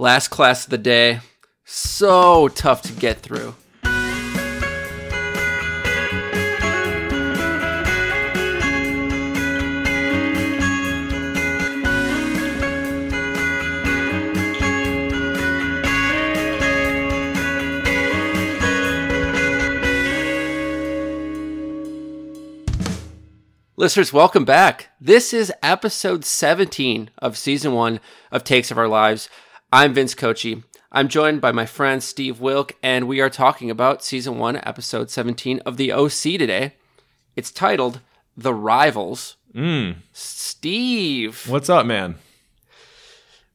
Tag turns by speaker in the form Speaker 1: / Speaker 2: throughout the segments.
Speaker 1: Last class of the day. So tough to get through. Listeners, welcome back. This is episode 17 of season one of Takes of Our Lives. I'm Vince Cochi. I'm joined by my friend Steve Wilk, and we are talking about season one, episode 17 of the OC today. It's titled The Rivals.
Speaker 2: Mm.
Speaker 1: Steve.
Speaker 2: What's up, man?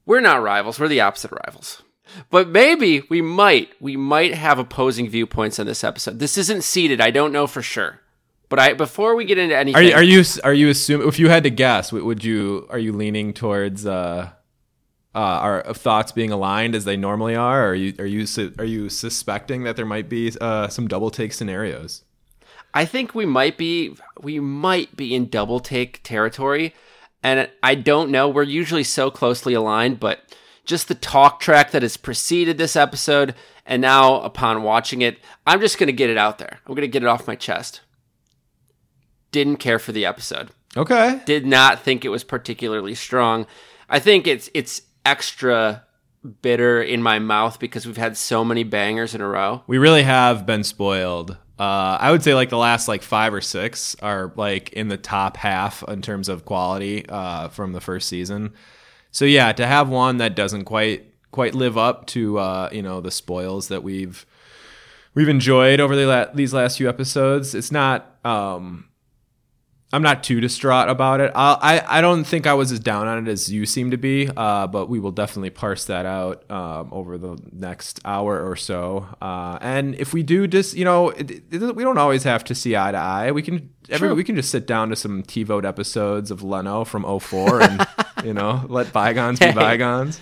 Speaker 1: We're not rivals, we're the opposite rivals. But maybe we might, we might have opposing viewpoints on this episode. This isn't seated, I don't know for sure. But I before we get into anything,
Speaker 2: Are you are you are you assuming if you had to guess, would you are you leaning towards uh, uh, our thoughts being aligned as they normally are? Or are you are you su- are you suspecting that there might be uh, some double take scenarios?
Speaker 1: I think we might be we might be in double take territory, and I don't know. We're usually so closely aligned, but just the talk track that has preceded this episode, and now upon watching it, I'm just gonna get it out there. I'm gonna get it off my chest. Didn't care for the episode.
Speaker 2: Okay.
Speaker 1: Did not think it was particularly strong. I think it's it's extra bitter in my mouth because we've had so many bangers in a row.
Speaker 2: We really have been spoiled. Uh, I would say like the last like five or six are like in the top half in terms of quality uh, from the first season. So yeah, to have one that doesn't quite quite live up to uh, you know the spoils that we've we've enjoyed over the la- these last few episodes, it's not. Um, I'm not too distraught about it. I, I I don't think I was as down on it as you seem to be, uh, but we will definitely parse that out um, over the next hour or so. Uh, and if we do just, you know, it, it, we don't always have to see eye to eye. We can every,
Speaker 1: True.
Speaker 2: we can just sit down to some TiVo'd episodes of Leno from 04 and you know let bygones be bygones.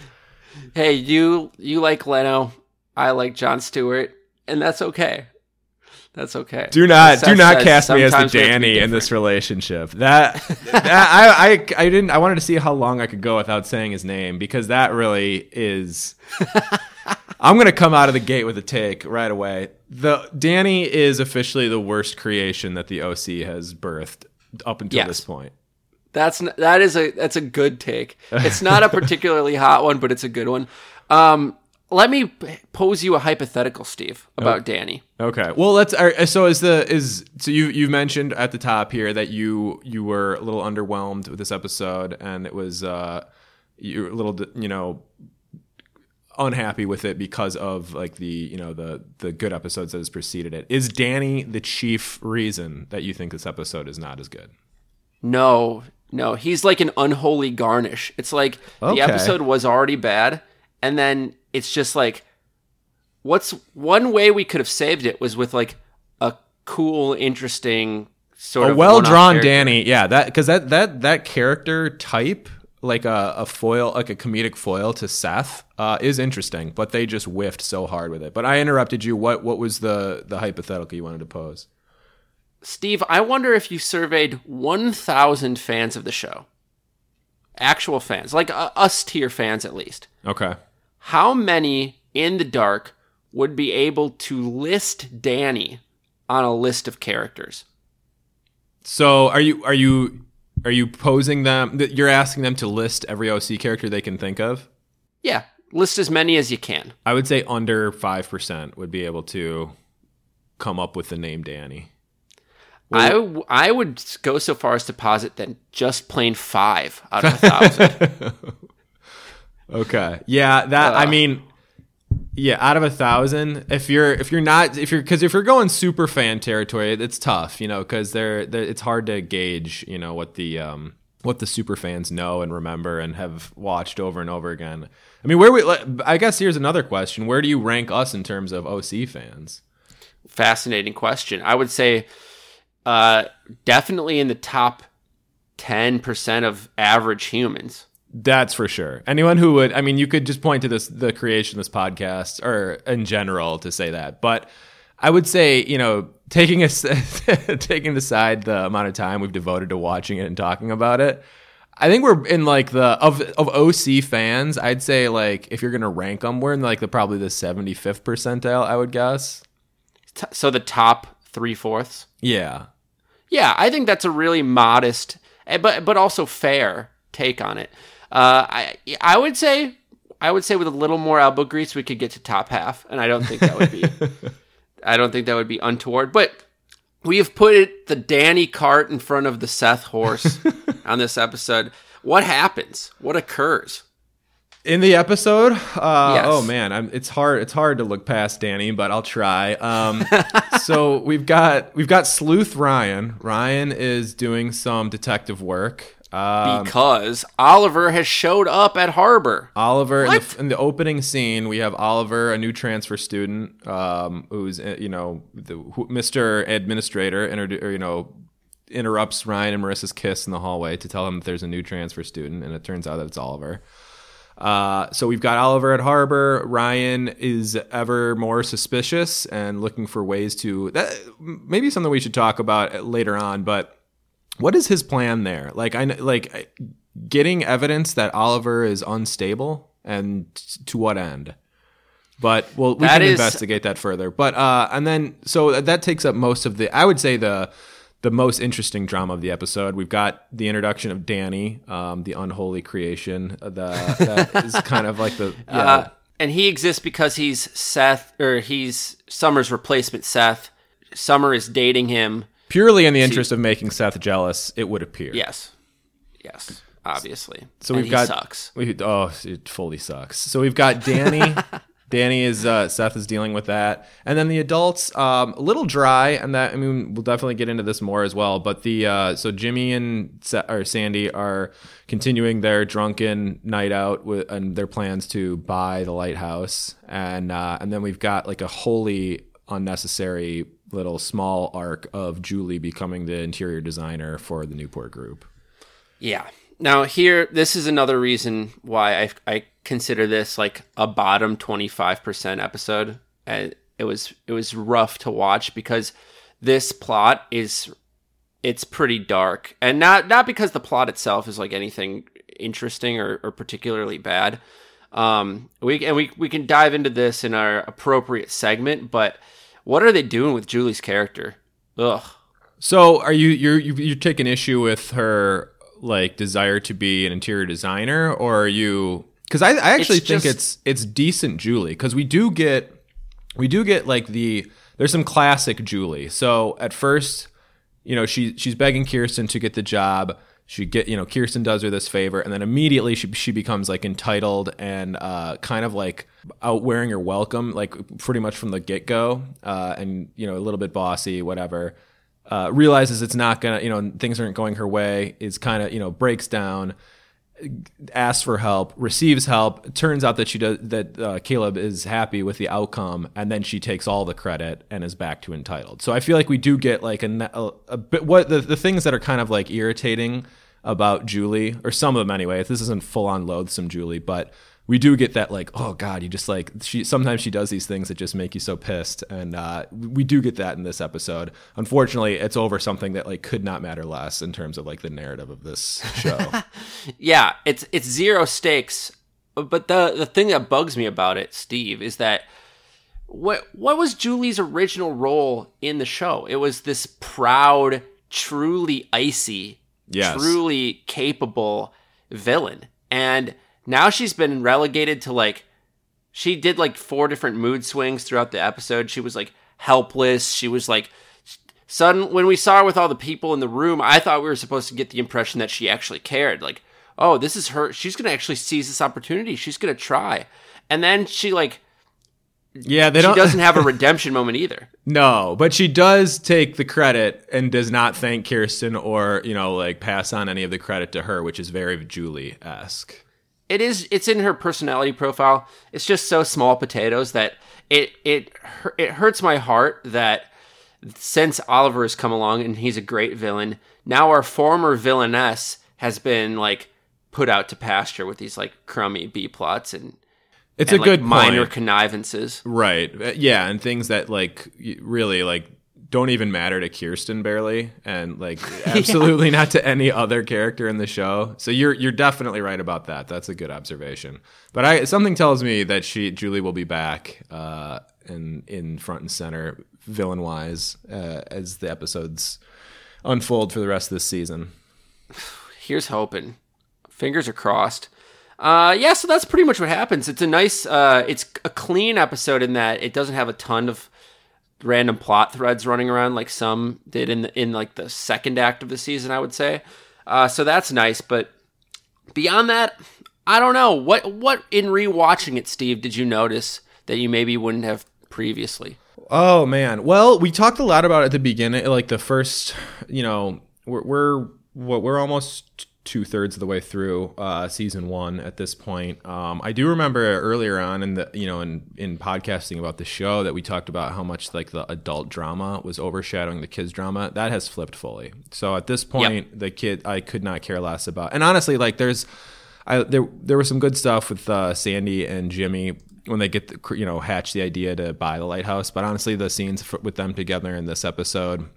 Speaker 1: Hey, you you like Leno, I like Jon Stewart, and that's okay. That's okay.
Speaker 2: Do not do not
Speaker 1: says,
Speaker 2: cast me as the
Speaker 1: sometimes we have to be
Speaker 2: Danny in this relationship. That, that I, I I didn't I wanted to see how long I could go without saying his name because that really is I'm gonna come out of the gate with a take right away. The Danny is officially the worst creation that the OC has birthed up until
Speaker 1: Yes.
Speaker 2: this point.
Speaker 1: That's that is a that's a good take. It's not a particularly hot one, but it's a good one. Um, let me pose you a hypothetical, Steve, about Danny.
Speaker 2: Okay. Well, let's. So is the is so you you've mentioned at the top here that you you were a little underwhelmed with this episode, and it was uh you were a little you know unhappy with it because of like the you know the the good episodes that has preceded it. Is Danny the chief reason that you think this episode is not as good?
Speaker 1: No, no, he's like an unholy garnish. It's like
Speaker 2: Okay.
Speaker 1: the episode was already bad, and then it's just like, what's one way we could have saved it was with like a cool, interesting sort
Speaker 2: a
Speaker 1: of
Speaker 2: well drawn. Danny, yeah, that because that that that character type, like a, a foil, like a comedic foil to Seth, uh, is interesting, but they just whiffed so hard with it. But I interrupted you. What what was the the hypothetical you wanted to pose?
Speaker 1: Steve, I wonder if you surveyed 1,000 fans of the show, actual fans, like uh, us tier fans at least.
Speaker 2: Okay,
Speaker 1: How many in the dark would be able to list Danny on a list of characters?
Speaker 2: so are you are you are you posing them? that You're asking them to list every OC character they can think of.
Speaker 1: Yeah, list as many as you can.
Speaker 2: I would say under five percent would be able to come up with the name Danny.
Speaker 1: I, w- I would go so far as to posit that just plain five out of a thousand.
Speaker 2: Okay. Yeah, that I
Speaker 1: Uh.
Speaker 2: mean yeah, out of a thousand, if you're if you're not if you're because if you're going super fan territory, it's tough, you know, because they're, they're it's hard to gauge, you know, what the um what the super fans know and remember and have watched over and over again. I mean, where we I guess here's another question: Where do you rank us in terms of OC fans?
Speaker 1: Fascinating question. I would say uh, definitely in the top 10% of average humans.
Speaker 2: That's for sure. Anyone who would, I mean, you could just point to this, the creation of this podcast, or in general, to say that. But I would say, you know, taking us, taking aside the amount of time we've devoted to watching it and talking about it, I think we're in like the of of OC fans. I'd say like if you're gonna rank them, we're in like the probably the 75th percentile. I would guess.
Speaker 1: T- so the top three fourths.
Speaker 2: Yeah.
Speaker 1: Yeah, I think that's a really modest, eh, but but also fair take on it. Uh, I I would say I would say with a little more elbow grease we could get to top half, and I don't think that would be I don't think that would be untoward. But we have put it, the Danny cart in front of the Seth horse on this episode. What happens? What occurs?
Speaker 2: In the episode, uh,
Speaker 1: Yes.
Speaker 2: oh man, I'm, it's hard. It's hard to look past Danny, but I'll try. Um, so we've got we've got Sleuth Ryan. Ryan is doing some detective work. Um,
Speaker 1: Because Oliver has showed up at Harbor.
Speaker 2: Oliver in the, in the opening scene, we have Oliver, a new transfer student, um, who's uh, you know the who, Mr. Administrator, introdu- or, you know interrupts Ryan and Marissa's kiss in the hallway to tell him that there's a new transfer student, and it turns out that it's Oliver. Uh, so we've got Oliver at Harbor. Ryan is ever more suspicious and looking for ways to. That maybe something we should talk about later on. But what is his plan there? Like I like getting evidence that Oliver is unstable, and to what end? But well, we
Speaker 1: That
Speaker 2: can
Speaker 1: is-
Speaker 2: investigate that further. But uh, and then so that takes up most of the. I would say the the most interesting drama of the episode. We've got the introduction of Danny, um, the unholy creation. uh, The that is kind of like the yeah.
Speaker 1: Uh, and he exists because he's Seth, or he's Summer's replacement, Seth. Summer is dating him.
Speaker 2: Purely in the interest of making Seth jealous. It would appear.
Speaker 1: Yes. Yes. Obviously.
Speaker 2: So
Speaker 1: And
Speaker 2: we've got
Speaker 1: sucks.
Speaker 2: We, oh, it fully sucks. So we've got Danny. Danny is uh, Seth is dealing with that, and then the adults um, a little dry, and that I mean we'll definitely get into this more as well. But the uh, so Jimmy and Sa- or Sandy are continuing their drunken night out with and their plans to buy the lighthouse, and uh, and then we've got like a wholly unnecessary little small arc of Julie becoming the interior designer for the Newport Group.
Speaker 1: Yeah. Now here, this is another reason why I I consider this like a bottom twenty five percent episode. And it was it was rough to watch because this plot is it's pretty dark, and not not because the plot itself is like anything interesting or, or particularly bad. Um, we and we we can dive into this in our appropriate segment, but what are they doing with Julie's character? Ugh.
Speaker 2: So are you you're you- you're taking issue with her like desire to be an interior designer, or are you? Because I, I actually
Speaker 1: It's
Speaker 2: think
Speaker 1: just-
Speaker 2: it's it's decent Julie because we do get we do get like the there's some classic Julie. So at first, you know, she she's begging Kirsten to get the job. She get you know Kirsten does her this favor, and then immediately she she becomes like entitled and uh, kind of like out wearing her welcome, like pretty much from the get go, uh, and you know a little bit bossy, whatever. Uh, realizes it's not gonna, you know, things aren't going her way. Is kind of you know breaks down asks for help, receives help. Turns out that she does that uh, Caleb is happy with the outcome, and then she takes all the credit and is back to entitled. So I feel like we do get like a, a, a bit what the, the things that are kind of like irritating about Julie, or some of them anyway. This isn't full on loathsome Julie, but we do get that like oh god you just like she sometimes she does these things that just make you so pissed and uh, we do get that in this episode unfortunately it's over something that like could not matter less in terms of like the narrative of this show
Speaker 1: yeah, it's it's zero stakes. But the the thing that bugs me about it, Steve, is that what what was Julie's original role in the show? It was this proud, truly icy,
Speaker 2: Yes.
Speaker 1: truly capable villain. And now she's been relegated to like she did like four different mood swings throughout the episode. She was like helpless. She was like sudden when we saw her with all the people in the room, I thought we were supposed to get the impression that she actually cared. Like, oh, this is her. She's gonna actually seize this opportunity. She's gonna try. And then she like
Speaker 2: yeah they
Speaker 1: she
Speaker 2: don't
Speaker 1: doesn't have a redemption moment either.
Speaker 2: No, but she does take the credit and does not thank Kirsten or, you know, like pass on any of the credit to her, which is very Julie esque.
Speaker 1: It is. It's in her personality profile. It's just so small potatoes that it it it hurts my heart that since Oliver has come along and he's a great villain, now our former villainess has been like put out to pasture with these like crummy B plots and
Speaker 2: It's a
Speaker 1: like,
Speaker 2: good
Speaker 1: minor
Speaker 2: point.
Speaker 1: connivances.
Speaker 2: Right. Uh, Yeah, and things that like really like don't even matter to Kirsten barely, and like absolutely yeah. not to any other character in the show. So you're you're definitely right about that. That's a good observation. But I something tells me that she Julie will be back uh, in in front and center villain wise uh, as the episodes unfold for the rest of this season.
Speaker 1: Here's hoping. Fingers are crossed. Uh, yeah, so that's pretty much what happens. It's a nice, uh, it's a clean episode in that it doesn't have a ton of random plot threads running around like some did in the, in like the second act of the season. I would say. Uh, so that's nice, but beyond that, I don't know what what in rewatching it, Steve, did you notice that you maybe wouldn't have previously?
Speaker 2: Oh man, well, we talked a lot about at the beginning, like the first, you know, we're we're what we're almost two thirds of the way through uh, season one at this point. Um, I do remember earlier on in the you know in in podcasting about the show that we talked about how much like the adult drama was overshadowing the kids drama. That has flipped fully. So at this point, yep. the kid I could not care less about. And honestly, like there's. I, there, there was some good stuff with uh, Sandy and Jimmy when they get the, you know hatch the idea to buy the lighthouse. But honestly, the scenes with them together in this episode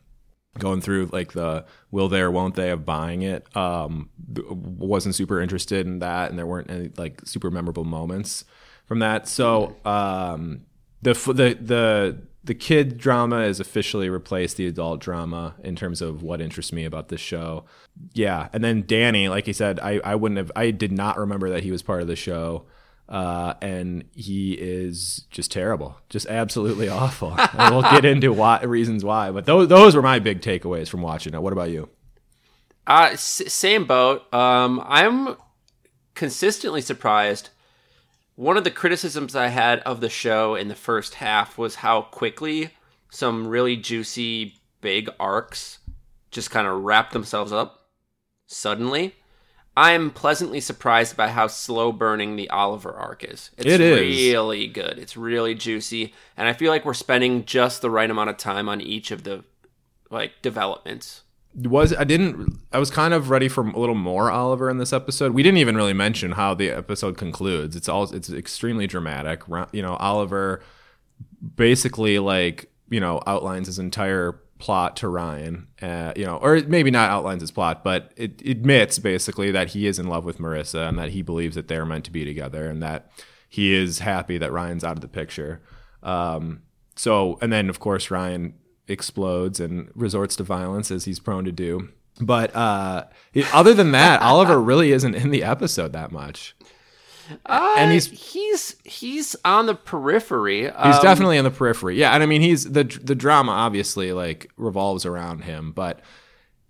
Speaker 2: going through like the will they or won't they of buying it um wasn't super interested in that and there weren't any like super memorable moments from that. So um the the the the kid drama is officially replaced the adult drama in terms of what interests me about this show. Yeah and then danny like he said i i wouldn't have i did not remember that he was part of the show uh, and he is just terrible, just absolutely awful. and we'll get into why, reasons why, but those those were my big takeaways from watching it. What about you?
Speaker 1: Uh, s- same boat. Um, I'm consistently surprised. One of the criticisms I had of the show in the first half was how quickly some really juicy big arcs just kind of wrapped themselves up suddenly. I'm pleasantly surprised by how slow burning the Oliver arc is. It's
Speaker 2: it is.
Speaker 1: really good. It's really juicy, and I feel like we're spending just the right amount of time on each of the like developments.
Speaker 2: Was I didn't I was kind of ready for a little more Oliver in this episode. We didn't even really mention how the episode concludes. It's all it's extremely dramatic. You know, Oliver basically like, you know, outlines his entire plot to Ryan, uh, you know, or maybe not outlines his plot, but it admits basically that he is in love with Marissa and that he believes that they're meant to be together and that he is happy that Ryan's out of the picture. Um, so, and then of course Ryan explodes and resorts to violence as he's prone to do. But uh, other than that, Oliver really isn't in the episode that much.
Speaker 1: Uh, and he's he's he's on the periphery.
Speaker 2: He's um, definitely on the periphery. Yeah, and I mean he's the the drama obviously like revolves around him, but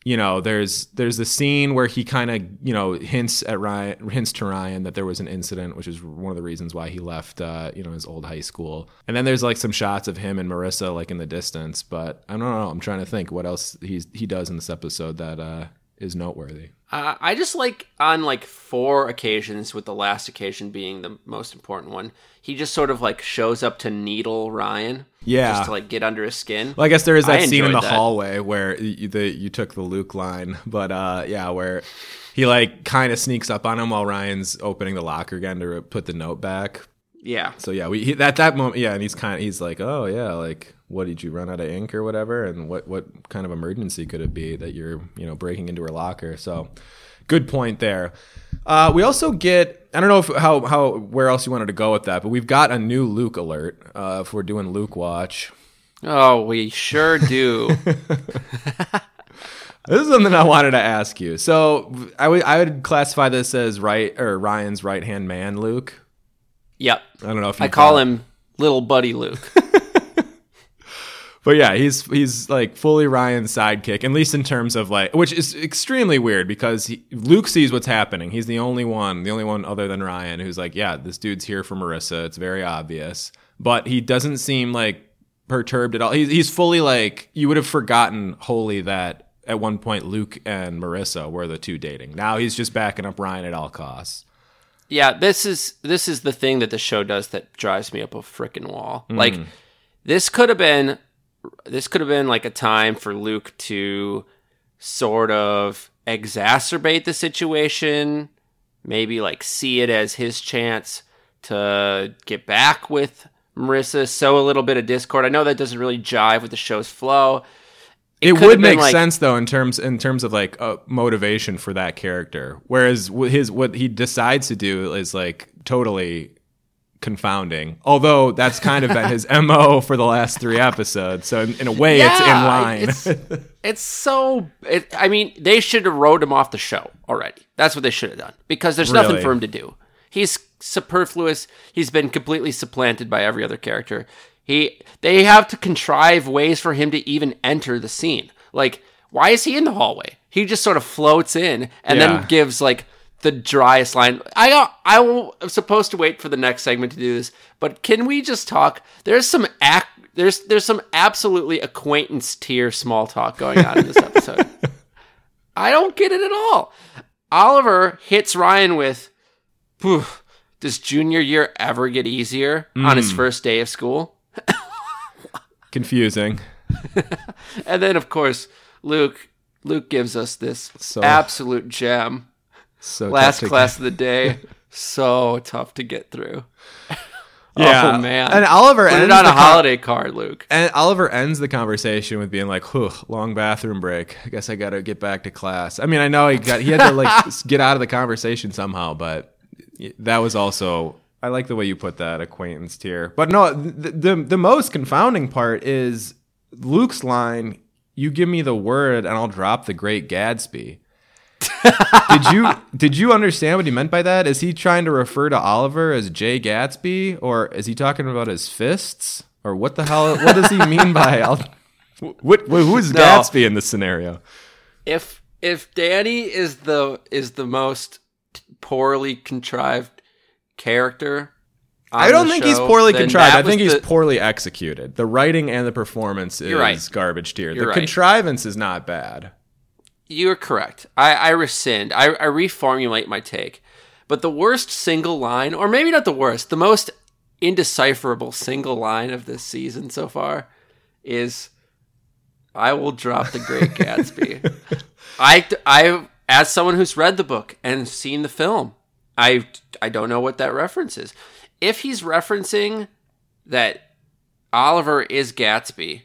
Speaker 2: you know there's there's the scene where he kind of you know hints at Ryan hints to Ryan that there was an incident, which is one of the reasons why he left uh, you know his old high school. And then there's like some shots of him and Marissa like in the distance, but I don't know. I'm trying to think what else he's he does in this episode that uh, is noteworthy.
Speaker 1: Uh, I just like on like four occasions, with the last occasion being the most important one. He just sort of like shows up to needle Ryan,
Speaker 2: yeah,
Speaker 1: just to like get under his skin.
Speaker 2: Well, I guess there is that I scene in the that. hallway where you, the, you took the Luke line, but uh, yeah, where he like kind of sneaks up on him while Ryan's opening the locker again to put the note back.
Speaker 1: Yeah.
Speaker 2: So yeah, we he, at that moment, yeah, and he's kind of he's like, oh yeah, like what did you run out of ink or whatever, and what what kind of emergency could it be that you're you know breaking into her locker? So good point there. Uh, we also get I don't know if how how where else you wanted to go with that, but we've got a new Luke alert. Uh, if we're doing Luke watch.
Speaker 1: Oh, we sure do.
Speaker 2: this is something I wanted to ask you. So I would I would classify this as right or Ryan's right hand man, Luke.
Speaker 1: Yep.
Speaker 2: I don't know if
Speaker 1: I call him little buddy Luke.
Speaker 2: but yeah, he's he's like fully Ryan's sidekick, at least in terms of like, which is extremely weird because he, Luke sees what's happening. He's the only one, the only one other than Ryan who's like, yeah, this dude's here for Marissa. It's very obvious, but he doesn't seem like perturbed at all. He's he's fully like you would have forgotten wholly that at one point Luke and Marissa were the two dating. Now he's just backing up Ryan at all costs.
Speaker 1: Yeah, this is this is the thing that the show does that drives me up a freaking wall. Mm. Like this could have been this could have been like a time for Luke to sort of exacerbate the situation, maybe like see it as his chance to get back with Marissa sow a little bit of discord. I know that doesn't really jive with the show's flow.
Speaker 2: It,
Speaker 1: have
Speaker 2: would make
Speaker 1: like-
Speaker 2: sense though in terms in terms of like uh, motivation for that character. Whereas his what he decides to do is like totally confounding. Although that's kind of been his mo for the last three episodes. So in, in a way, it's in line.
Speaker 1: It's, it's so. It, I mean, they should have wrote him off the show already. That's what they should have done because there's nothing for him to do. He's superfluous. He's been completely supplanted by every other character. He. They have to contrive ways for him to even enter the scene. Like, why is he in the hallway? He just sort of floats in and
Speaker 2: Yeah.
Speaker 1: then gives like the driest line. I got. I I'm supposed to wait for the next segment to do this, but can we just talk? There's some act. There's there's some absolutely acquaintance tier small talk going on in this episode. I don't get it at all. Oliver hits Ryan with, "Phew, "Does junior year ever get easier on his hmm. first day of school?"
Speaker 2: Confusing.
Speaker 1: And then of course Luke Luke gives us this
Speaker 2: So-
Speaker 1: absolute gem.
Speaker 2: So
Speaker 1: Last class of the day. So tough to get through.
Speaker 2: Yeah.
Speaker 1: Oh man.
Speaker 2: And Oliver
Speaker 1: Put
Speaker 2: ends
Speaker 1: it on a holiday card, Luke.
Speaker 2: And Oliver ends the conversation with being like, "Whew, long bathroom break. I guess I got to get back to class." I mean, I know he got he had to like get out of the conversation somehow, but that was also I like the way you put that acquaintance tier. But no, the the, the most confounding part is Luke's line, "You give me the word and I'll drop the Great Gatsby." Did you did you understand what he meant by that? Is he trying to refer to Oliver as Jay Gatsby, or is he talking about his fists, or what the hell? What does he mean by? I'll, what, who is
Speaker 1: No.
Speaker 2: Gatsby in this scenario?
Speaker 1: If if Danny is the is the most poorly contrived character, on
Speaker 2: I don't
Speaker 1: the
Speaker 2: think he's poorly contrived. I think
Speaker 1: was
Speaker 2: he's
Speaker 1: the-
Speaker 2: poorly executed. The writing and the performance is
Speaker 1: right.
Speaker 2: garbage tier.
Speaker 1: You're
Speaker 2: the
Speaker 1: right.
Speaker 2: contrivance is not bad.
Speaker 1: You're correct. I, I rescind. I, I reformulate my take. But the worst single line, or maybe not the worst, the most indecipherable single line of this season so far is I will drop the Great Gatsby. I, I, as someone who's read the book and seen the film, I, I don't know what that reference is. If he's referencing that Oliver is Gatsby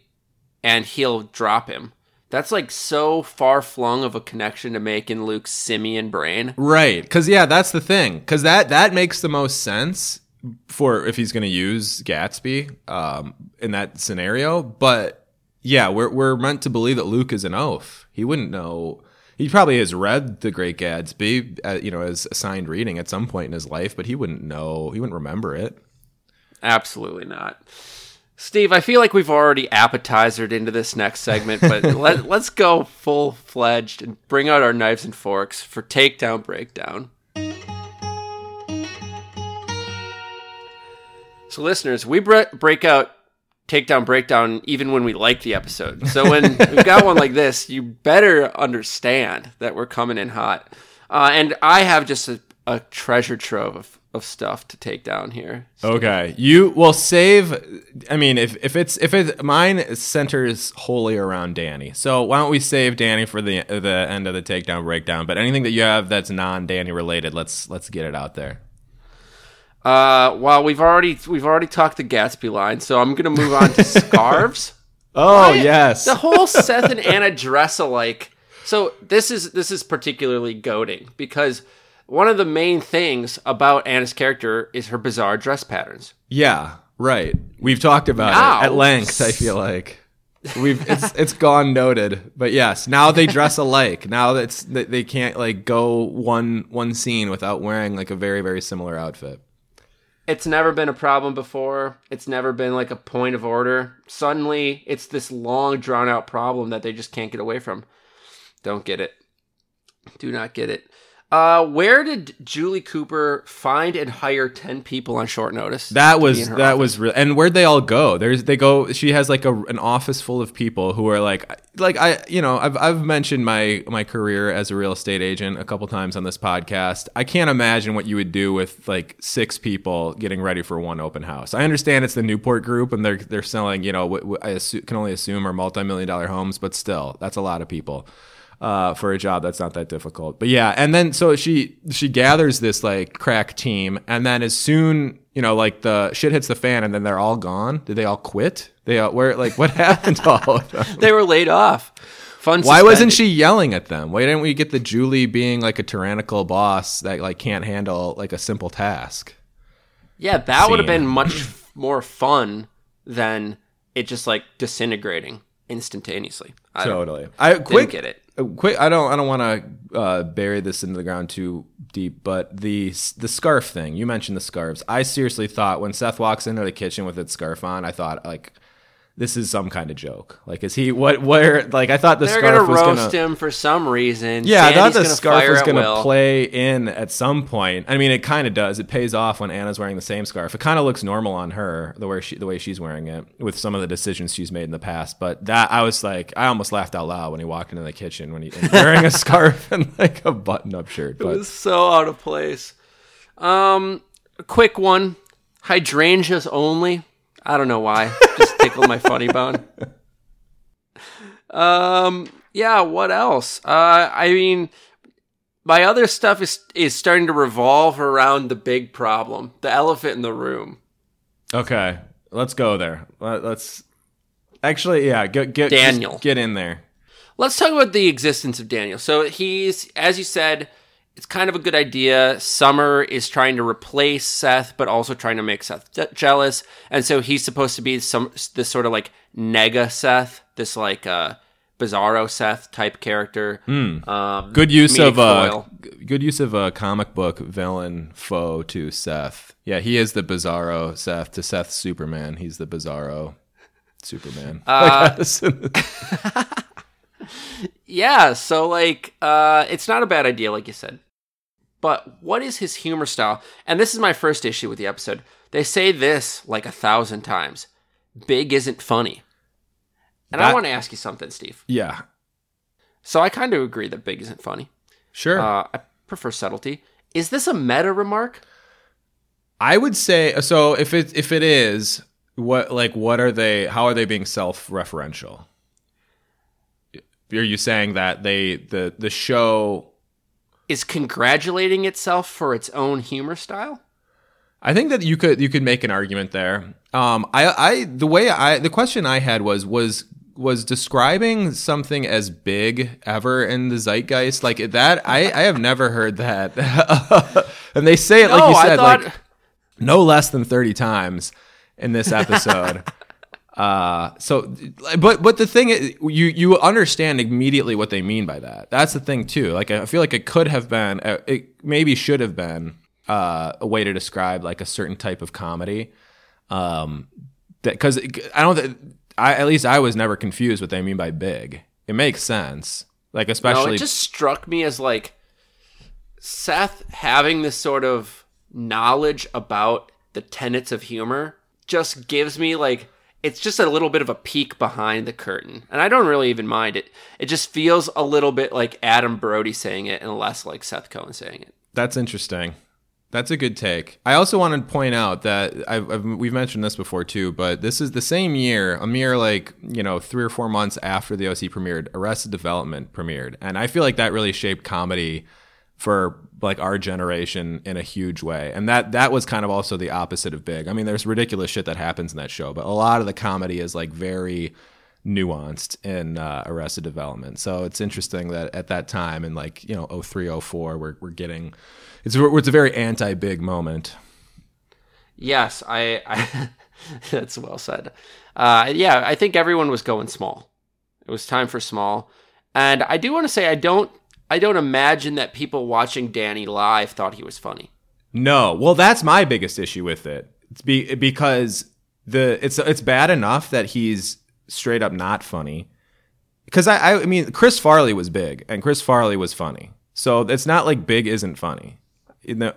Speaker 1: and he'll drop him, that's like so far flung of a connection to make in Luke's simian brain.
Speaker 2: Right. Because yeah, that's the thing. Because that that makes the most sense for if he's going to use Gatsby um, in that scenario. But yeah, we're we're meant to believe that Luke is an oaf. He wouldn't know. He probably has read The Great Gatsby, uh, you know, as assigned reading at some point in his life, but he wouldn't know. He wouldn't remember it.
Speaker 1: Absolutely not. Steve, I feel like we've already appetizered into this next segment, but let, let's go full fledged and bring out our knives and forks for takedown breakdown. So, listeners, we bre- break out takedown breakdown even when we like the episode. So, when we've got one like this, you better understand that we're coming in hot. Uh, and I have just a, a treasure trove of, of stuff to take down here.
Speaker 2: Okay, you will save. I mean, if if it's if it mine centers wholly around Danny, so why don't we save Danny for the the end of the takedown breakdown? But anything that you have that's non Danny related, let's let's get it out there.
Speaker 1: Uh, well, we've already we've already talked the Gatsby line, so I'm gonna move on to scarves.
Speaker 2: Oh yes,
Speaker 1: The whole Seth and Anna dress alike. So this is this is particularly goading because one of the main things about Anna's character is her bizarre dress patterns.
Speaker 2: yeah, right. We've talked about
Speaker 1: Now-
Speaker 2: it at length. I feel like we've it's it's gone noted. But yes, now they dress alike. Now that's they they can't like go one one scene without wearing like a very very similar outfit.
Speaker 1: It's never been a problem before. It's never been like a point of order. Suddenly, it's this long drawn out problem that they just can't get away from. Don't get it. Do not get it. Uh, where did Julie Cooper find and hire ten people on short notice?
Speaker 2: That was that
Speaker 1: office?
Speaker 2: was real. And where'd they all go? There's they go. She has like a an office full of people who are like like I you know I've I've mentioned my my career as a real estate agent a couple times on this podcast. I can't imagine what you would do with like six people getting ready for one open house. I understand it's the Newport Group and they're they're selling you know what, what I can only assume are multi million dollar homes, but still that's a lot of people. Uh, for a job that's not that difficult. But yeah, and then so she she gathers this like crack team, and then as soon you know like the shit hits the fan, and then they're all gone. Did they all quit? They all, where like what happened to all of them?
Speaker 1: They were laid off. Fun.
Speaker 2: Why wasn't she yelling at them? Why didn't we get the Julie being like a tyrannical boss that like can't handle like a simple task?
Speaker 1: Yeah, that would have been much more fun than it just like disintegrating instantaneously. I
Speaker 2: Totally. I quick
Speaker 1: get it.
Speaker 2: uh, quick. I don't. I don't want to uh, bury this into the ground too deep. But the the scarf thing you mentioned the scarves. I seriously thought when Seth walks into the kitchen with its scarf on, I thought like. This is some kind of joke. Like, is he what? Where? Like, I thought the
Speaker 1: They're
Speaker 2: scarf
Speaker 1: gonna
Speaker 2: was
Speaker 1: roast
Speaker 2: gonna.
Speaker 1: him for some reason.
Speaker 2: Yeah, I thought the
Speaker 1: gonna
Speaker 2: scarf was going to play in at some point. I mean, it kind of does. It pays off when Anna's wearing the same scarf. It kind of looks normal on her the way she the way she's wearing it with some of the decisions she's made in the past. But that I was like, I almost laughed out loud when he walked into the kitchen when he wearing a scarf and like a button up shirt.
Speaker 1: It was so out of place. Um, quick one. Hydrangeas only. I don't know why. Just tickled my funny bone. Um, yeah. What else? Uh, I mean, my other stuff is is starting to revolve around the big problem, the elephant in the room.
Speaker 2: okay, let's go there. Let, us actually, yeah, get get
Speaker 1: Daniel.
Speaker 2: get in there.
Speaker 1: Let's talk about the existence of Daniel. So he's, as you said, it's kind of a good idea. Summer is trying to replace Seth, but also trying to make Seth je- jealous, and so he's supposed to be some this sort of like nega Seth, this like uh, bizarro Seth type character. Um,
Speaker 2: Good use of uh, good use of a comic book villain foe to Seth. Yeah, he is the Bizarro Seth to Seth Superman. He's the Bizarro Superman.
Speaker 1: Uh, Yeah, so like uh it's not a bad idea like you said. But what is his humor style? And this is my first issue with the episode. They say this like a thousand times. Big isn't funny. And I want to ask you something, Steve.
Speaker 2: yeah,
Speaker 1: So I kind of agree that big isn't funny.
Speaker 2: sure.
Speaker 1: Uh I prefer subtlety. Is this a meta remark?
Speaker 2: I would say so. If it if it is what like what are they? How are they being self referential? Are you saying that they the the show?
Speaker 1: Is congratulating itself for its own humor style?
Speaker 2: I think that you could you could make an argument there. Um, I I the way I the question I had was was was describing something as big ever in the zeitgeist like that. I I have never heard that, and they say it like you said
Speaker 1: thought-
Speaker 2: like no less than 30 times in this episode. uh so but but the thing is you you understand immediately what they mean by that. That's the thing too. Like I feel like it could have been uh, it maybe should have been uh a way to describe like a certain type of comedy. Um that cuz I don't I at least I was never confused what they mean by big. It makes sense. Like
Speaker 1: No,
Speaker 2: especially
Speaker 1: it just struck me as like Seth having this sort of knowledge about the tenets of humor just gives me like it's just a little bit of a peek behind the curtain. And I don't really even mind it. It just feels a little bit like Adam Brody saying it and less like Seth Cohen saying it.
Speaker 2: That's interesting. That's a good take. I also want to point out that I've, I've, we've mentioned this before too, but this is the same year, a mere like you know three or four months after the OC premiered, Arrested Development premiered, and I feel like that really shaped comedy for like our generation in a huge way. And that that was kind of also the opposite of Big. I mean, there's ridiculous shit that happens in that show, but a lot of the comedy is like very nuanced in uh, Arrested Development. So it's interesting that at that time in like, you know, 03, 04, we're, we're getting, it's, it's a very anti-big moment.
Speaker 1: Yes, I, I that's well said. Uh, yeah, I think everyone was going small. It was time for small. And I do want to say I don't I don't imagine that people watching Danny live thought he was funny.
Speaker 2: No, well, that's my biggest issue with it. It's be, because the it's it's bad enough that he's straight up not funny. Because I, I mean, Chris Farley was big, and Chris Farley was funny. So it's not like Big isn't funny.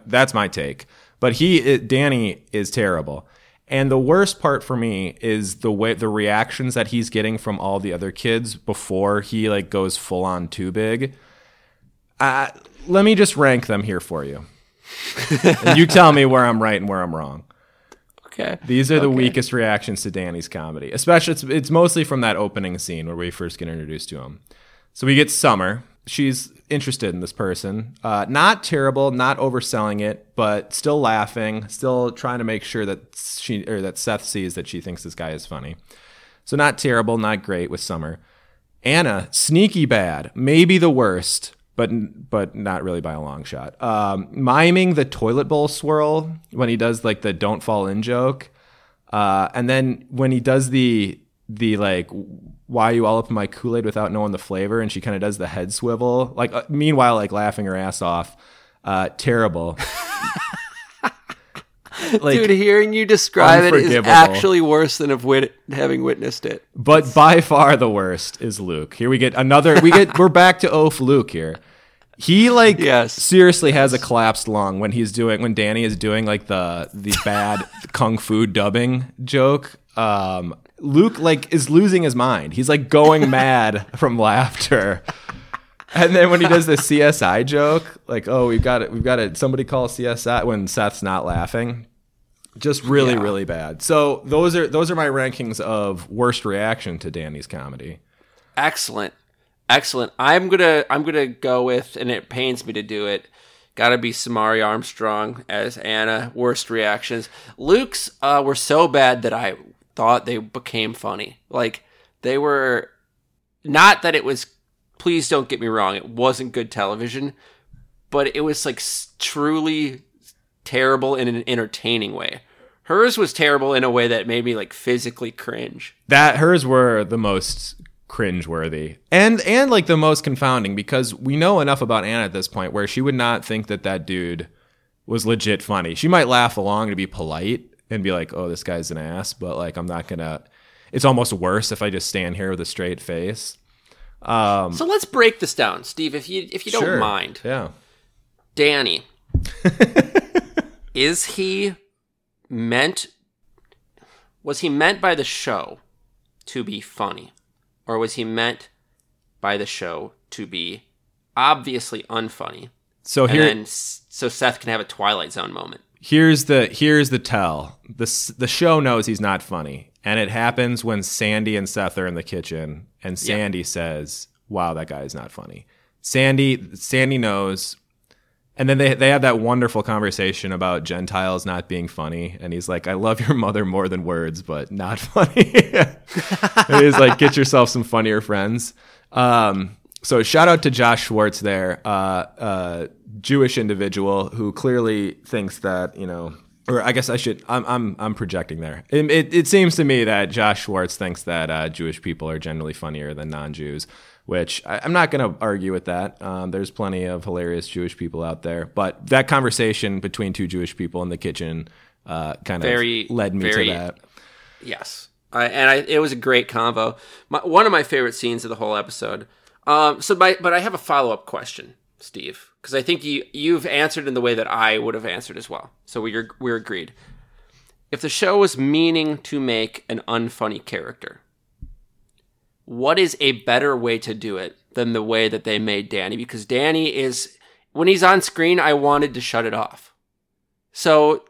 Speaker 2: That's my take. But he, it, Danny, is terrible. And the worst part for me is the way the reactions that he's getting from all the other kids before he like goes full on too big. Uh, let me just rank them here for you and you tell me where I'm right and where I'm wrong.
Speaker 1: Okay.
Speaker 2: These are the
Speaker 1: Okay.
Speaker 2: weakest reactions to Danny's comedy. Especially, it's, it's mostly from that opening scene where we first get introduced to him. So we get Summer, she's interested in this person. Uh, not terrible, not overselling it, but still laughing, still trying to make sure that she or that Seth sees that she thinks this guy is funny. So not terrible, not great with Summer. Anna, sneaky bad, maybe the worst, but but not really by a long shot. Um, miming the toilet bowl swirl when he does like the "don't fall in" joke, uh, and then when he does the the like why you all up in my Kool-Aid without knowing the flavor? And she kind of does the head swivel. Like, uh, meanwhile, like laughing her ass off. Uh, terrible.
Speaker 1: like, Dude, hearing you describe it is actually worse than have wit- having witnessed it.
Speaker 2: But by far the worst is Luke. Here we get another. We get we're back to Oaf Luke here. He like yes. seriously has a collapsed lung when he's doing when Danny is doing like the the bad kung fu dubbing joke. Um, Luke like is losing his mind. He's like going mad from laughter. And then when he does the CSI joke, like, oh, we've got it, we've got it. Somebody call CSI when Seth's not laughing. Just really, yeah. really bad. So those are those are my rankings of worst reaction to Danny's comedy.
Speaker 1: Excellent, excellent. I'm gonna I'm gonna go with, and it pains me to do it. Got to be Samaire Armstrong as Anna. Worst reactions. Luke's uh, were so bad that I thought they became funny. Like they were not that it was please don't get me wrong, it wasn't good television, but it was like truly terrible in an entertaining way. Hers was terrible in a way that made me like physically cringe.
Speaker 2: That hers were the most cringe-worthy and and like the most confounding because we know enough about Anna at this point where she would not think that that dude was legit funny. She might laugh along to be polite, and be like, oh, this guy's an ass, but like I'm not gonna. It's almost worse if I just stand here with a straight face.
Speaker 1: Um, so let's break this down, Steve, if you if you don't mind.
Speaker 2: Yeah.
Speaker 1: Danny, is he meant? Was he meant by the show to be funny, or was he meant by the show to be obviously unfunny?
Speaker 2: So here,
Speaker 1: and so Seth can have a Twilight Zone moment
Speaker 2: here's the here's the tell. The the show knows he's not funny, and it happens when Sandy and Seth are in the kitchen, and Sandy yep. says, "Wow, that guy is not funny." Sandy Sandy knows, and then they they have that wonderful conversation about Gentiles not being funny, and he's like, "I love your mother more than words, but not funny." and he's like, "Get yourself some funnier friends." Um, so shout out to Josh Schwartz there. Uh, uh, Jewish individual who clearly thinks that you know, or I guess I should. I'm I'm I'm projecting there. It it, it seems to me that Josh Schwartz thinks that uh, Jewish people are generally funnier than non-Jews, which I, am not going to argue with that. Um, there's plenty of hilarious Jewish people out there, but that conversation between two Jewish people in the kitchen uh, kind
Speaker 1: very,
Speaker 2: of led me very, to that.
Speaker 1: Yes, I, and I, it was a great convo. My, one of my favorite scenes of the whole episode. Um, so, my, but I have a follow up question, Steve because I think you you've answered in the way that I would have answered as well. So we're we're agreed. If the show was meaning to make an unfunny character, what is a better way to do it than the way that they made Danny? Because Danny is when he's on screen, I wanted to shut it off. So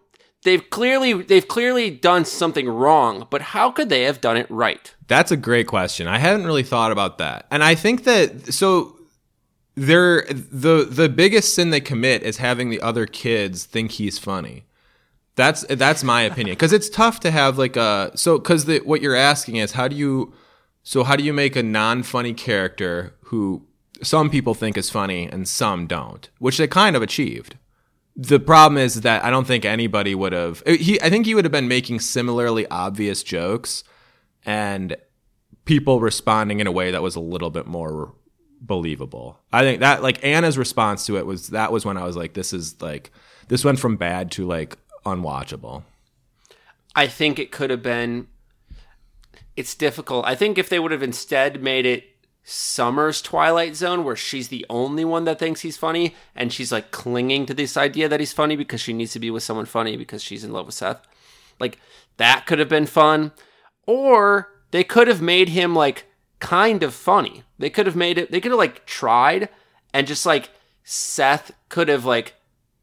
Speaker 1: they've clearly they've clearly done something wrong, but how could they have done it right?
Speaker 2: That's a great question. I hadn't really thought about that. And I think that so they're the the biggest sin they commit is having the other kids think he's funny. That's that's my opinion because it's tough to have like a so because what you're asking is how do you so how do you make a non funny character who some people think is funny and some don't, which they kind of achieved. The problem is that I don't think anybody would have. Eh, he, I think he would have been making similarly obvious jokes, and people responding in a way that was a little bit more believable. I think that like Anna's response to it was that was when I was like, this is like this went from bad to like unwatchable.
Speaker 1: I think it could have been. It's difficult. I think if they would have instead made it Summer's Twilight Zone, where she's the only one that thinks he's funny, and she's like clinging to this idea that he's funny because she needs to be with someone funny because she's in love with Seth. Like that could have been fun. Or they could have made him like kind of funny. They could have made it, they could have like tried and just like Seth could have like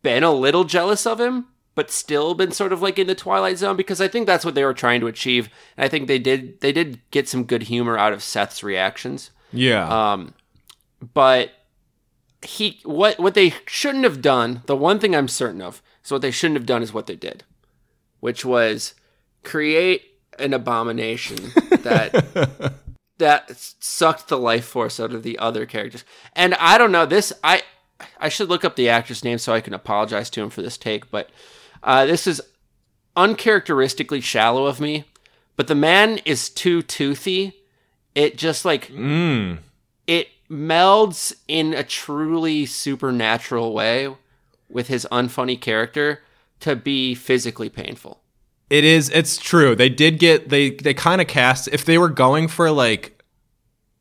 Speaker 1: been a little jealous of him, but still been sort of like in the twilight zone because I think that's what they were trying to achieve. And I think they did they did get some good humor out of Seth's reactions.
Speaker 2: Yeah.
Speaker 1: Um but he what what they shouldn't have done. The one thing I'm certain of is what they shouldn't have done is what they did, which was create an abomination that that sucked the life force out of the other characters. And I don't know this. I I should look up the actor's name so I can apologize to him for this take, but uh, this is uncharacteristically shallow of me. But the man is too toothy. It just like
Speaker 2: Mm.
Speaker 1: it melds in a truly supernatural way with his unfunny character to be physically painful.
Speaker 2: It is. It's true. They did get. They they kind of cast. If they were going for like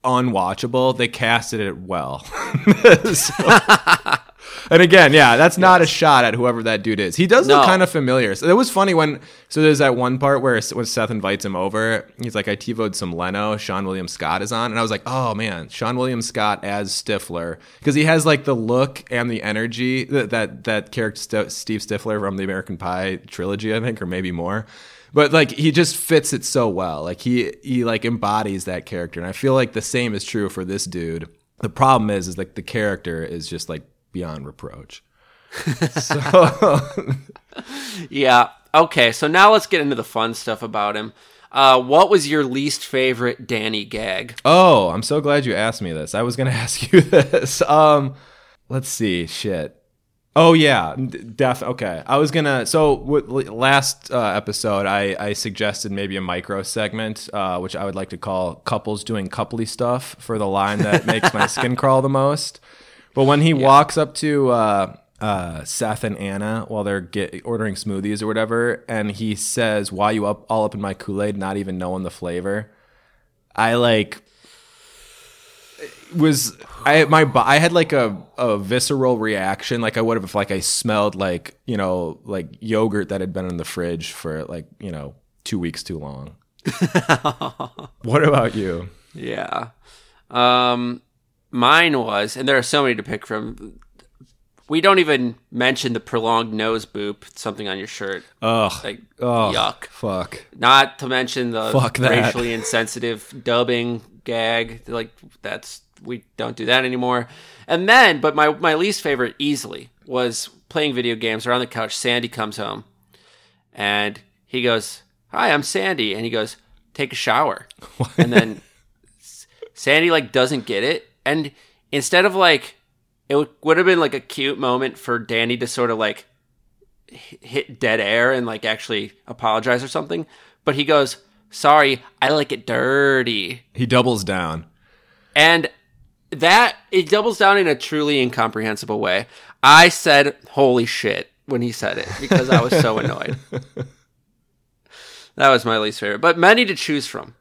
Speaker 2: unwatchable, they casted it well. So- and again, yeah, that's not a shot at whoever that dude is. He does look kind of familiar. So it was funny when. So there's that one part where when Seth invites him over, he's like, "I TiVo'd some Leno." Seann William Scott is on, and I was like, "Oh man, Seann William Scott as Stifler," because he has like the look and the energy that that, that character St- Steve Stifler from the American Pie trilogy, I think, or maybe more. But like he just fits it so well. Like he he like embodies that character, and I feel like the same is true for this dude. The problem is, is like the character is just like beyond reproach. so
Speaker 1: Yeah. Okay, so now let's get into the fun stuff about him. Uh, what was your least favorite Danny gag?
Speaker 2: Oh, I'm so glad you asked me this. I was gonna ask you this. Um, let's see. Shit. Oh yeah, def. Okay, I was gonna. So w- last uh, episode, I, I suggested maybe a micro segment, uh, which I would like to call "couples doing coupley stuff" for the line that makes my skin crawl the most. But when he walks up to uh, uh, Seth and Anna while they're get, ordering smoothies or whatever, and he says, "Why you up all up in my Kool Aid, not even knowing the flavor?" I like was I my I had like a, a visceral reaction like I would have if like I smelled like you know like yogurt that had been in the fridge for like you know two weeks too long. what about you?
Speaker 1: Yeah. Um, mine was, and there are so many to pick from. We don't even mention the prolonged nose boop, something on your shirt.
Speaker 2: Ugh.
Speaker 1: Like,
Speaker 2: Ugh.
Speaker 1: yuck.
Speaker 2: Fuck.
Speaker 1: Not to mention the
Speaker 2: Fuck that.
Speaker 1: racially insensitive dubbing gag. Like that's we don't do that anymore. And then, but my my least favorite easily was playing video games. Or on the couch, Sandy comes home, and he goes, "Hi, I'm Sandy," and he goes, "Take a shower," and then Sandy like doesn't get it, and instead of like. It would- have been like a cute moment for Danny to sort of like hit dead air and like actually apologize or something. But he goes, "Sorry, I like it dirty,"
Speaker 2: He doubles down.
Speaker 1: and that it doubles down in a truly incomprehensible way. I said, "Holy shit!" when he said it because I was so annoyed. That was my least favorite, but many to choose from.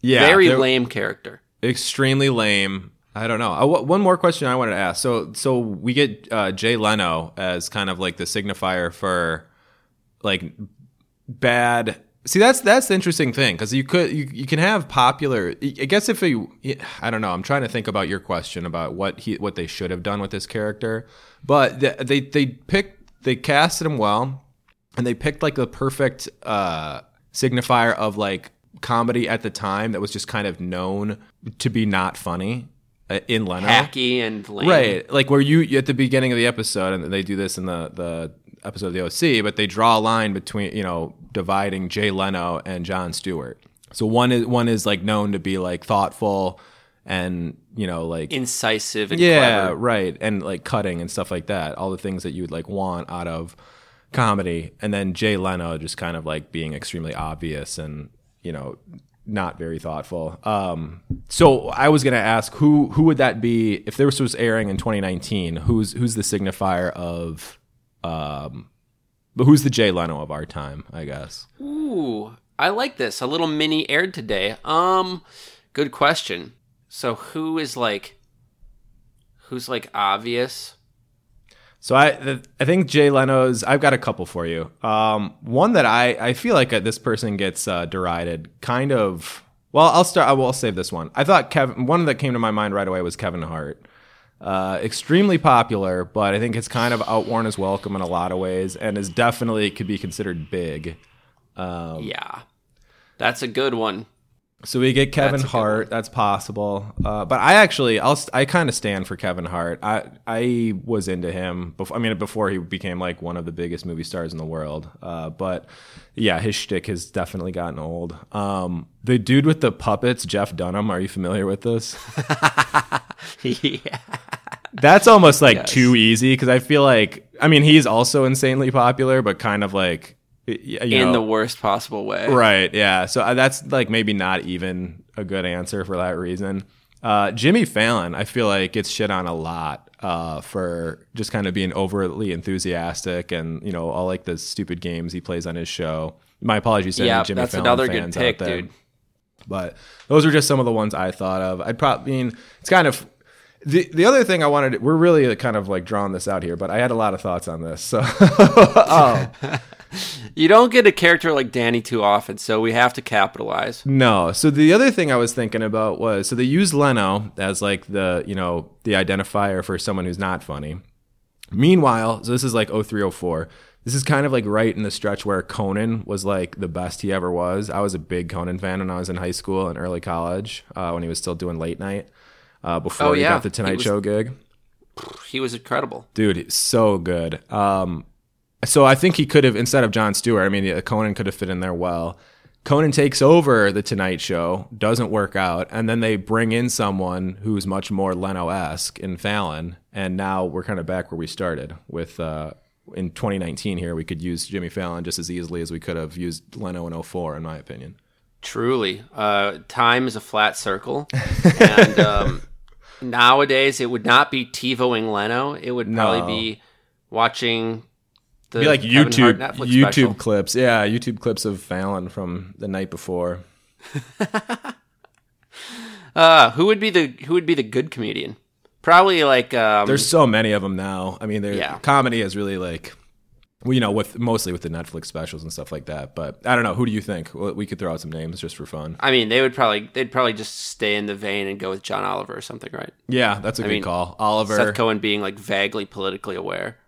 Speaker 2: Yeah.
Speaker 1: Very lame character.
Speaker 2: Extremely lame. I don't know. One more question I wanted to ask. So, so we get uh, Jay Leno as kind of like the signifier for like bad. See, that's that's the interesting thing because you could you, you can have popular. I guess if you, I don't know. I'm trying to think about your question about what he what they should have done with this character, but they they, they picked they casted him well, and they picked like the perfect uh, signifier of like comedy at the time that was just kind of known to be not funny uh, in Leno.
Speaker 1: Hacky and lame.
Speaker 2: Right, like where you at the beginning of the episode, and they do this in the the episode of the OC, but they draw a line between you know dividing Jay Leno and Jon Stewart. So one is one is like known to be like thoughtful and you know like
Speaker 1: Incisive and
Speaker 2: yeah,
Speaker 1: clever.
Speaker 2: right, and like cutting and stuff like that. All the things that you would like want out of comedy, and then Jay Leno just kind of like being extremely obvious and you know not very thoughtful. Um, so I was gonna ask who who would that be if this was airing in 2019? Who's who's the signifier of um, but who's the Jay Leno of our time? I guess.
Speaker 1: Ooh, I like this. A little mini aired today. Um, good question. So who is like, who's like obvious?
Speaker 2: So I I think Jay Leno's. I've got a couple for you. Um, one that I I feel like uh, this person gets uh, derided. Kind of. Well, I'll start. I will save this one. I thought Kevin. One that came to my mind right away was Kevin Hart. Uh, extremely popular, but I think it's kind of outworn his welcome in a lot of ways, and is definitely could be considered big. Um,
Speaker 1: Yeah, that's a good one.
Speaker 2: So we get Kevin Hart. That's possible. Uh, but I actually, I'll, I kind of stand for Kevin Hart. I, I was into him. Before, I mean, before he became like one of the biggest movie stars in the world. Uh, but yeah, his shtick has definitely gotten old. Um, the dude with the puppets, Jeff Dunham. Are you familiar with this?
Speaker 1: yeah.
Speaker 2: That's almost like
Speaker 1: Yes.
Speaker 2: too easy because I feel like, I mean, he's also insanely popular, but kind of like you
Speaker 1: In the worst possible way.
Speaker 2: Right. Yeah. So uh, that's like maybe not even a good answer for that reason. Uh, Jimmy Fallon, I feel like gets shit on a lot uh, for just kind of being overly enthusiastic and you know all like the stupid games he plays on his show. My apologies to
Speaker 1: Yeah,
Speaker 2: Jimmy
Speaker 1: that's
Speaker 2: Fallon
Speaker 1: another good
Speaker 2: fans out there.
Speaker 1: dude.
Speaker 2: But those are just some of the ones I thought of. I'd probably mean it's kind of the the other thing I wanted. We're really kind of like drawing this out here, but I had a lot of thoughts on this. So um,
Speaker 1: You don't get a character like Danny too often, so we have to capitalize.
Speaker 2: No. So the other thing I was thinking about was so they use Leno as like the, you know, the identifier for someone who's not funny. Meanwhile, so this is like 0304. This is kind of like right in the stretch where Conan was like the best he ever was. I was a big Conan fan when I was in high school and early college uh, when he was still doing late night uh, before
Speaker 1: Oh,
Speaker 2: he got the
Speaker 1: He
Speaker 2: Tonight
Speaker 1: was-
Speaker 2: Show gig.
Speaker 1: He was incredible.
Speaker 2: Dude, he's so good. Um, so I think he could have instead of Jon Stewart. I mean, Conan could have fit in there well. Conan takes over the Tonight Show, doesn't work out, and then they bring in someone who's much more Leno-esque in Fallon, and now we're kind of back where we started with. Uh, in 2019, here we could use Jimmy Fallon just as easily as we could have used Leno in 04, in my opinion.
Speaker 1: Truly, uh, time is a flat circle, and um, nowadays it would not be TiVoing Leno. It would probably
Speaker 2: No.
Speaker 1: be watching
Speaker 2: Be like
Speaker 1: Kevin
Speaker 2: YouTube YouTube
Speaker 1: special.
Speaker 2: clips, yeah, YouTube clips of Fallon from the night before.
Speaker 1: Uh, who would be the who would be the good comedian? Probably like um,
Speaker 2: There's so many of them now. I mean,
Speaker 1: Yeah.
Speaker 2: comedy is really like, well, you know, with mostly with the Netflix specials and stuff like that. But I don't know. Who do you think? We could throw out some names just for fun.
Speaker 1: I mean, they would probably they'd probably just stay in the vein and go with John Oliver or something, right?
Speaker 2: Yeah, that's a good
Speaker 1: mean,
Speaker 2: call. Oliver,
Speaker 1: Seth Cohen being like vaguely politically aware.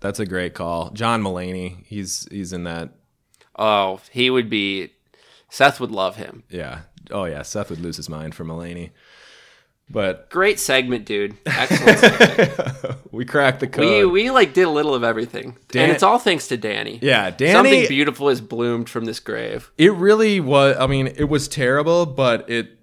Speaker 2: That's a great call. John Mulaney, he's he's in that.
Speaker 1: Oh, he would be. Seth would love him.
Speaker 2: Yeah. Oh yeah, Seth would lose his mind for Mulaney. But
Speaker 1: Great segment, dude. Excellent. segment.
Speaker 2: we cracked the code.
Speaker 1: we we like did a little of everything,
Speaker 2: Dan-
Speaker 1: and it's all thanks to Danny.
Speaker 2: yeah, Danny.
Speaker 1: Something beautiful has bloomed from this grave.
Speaker 2: it really was i mean it was terrible but it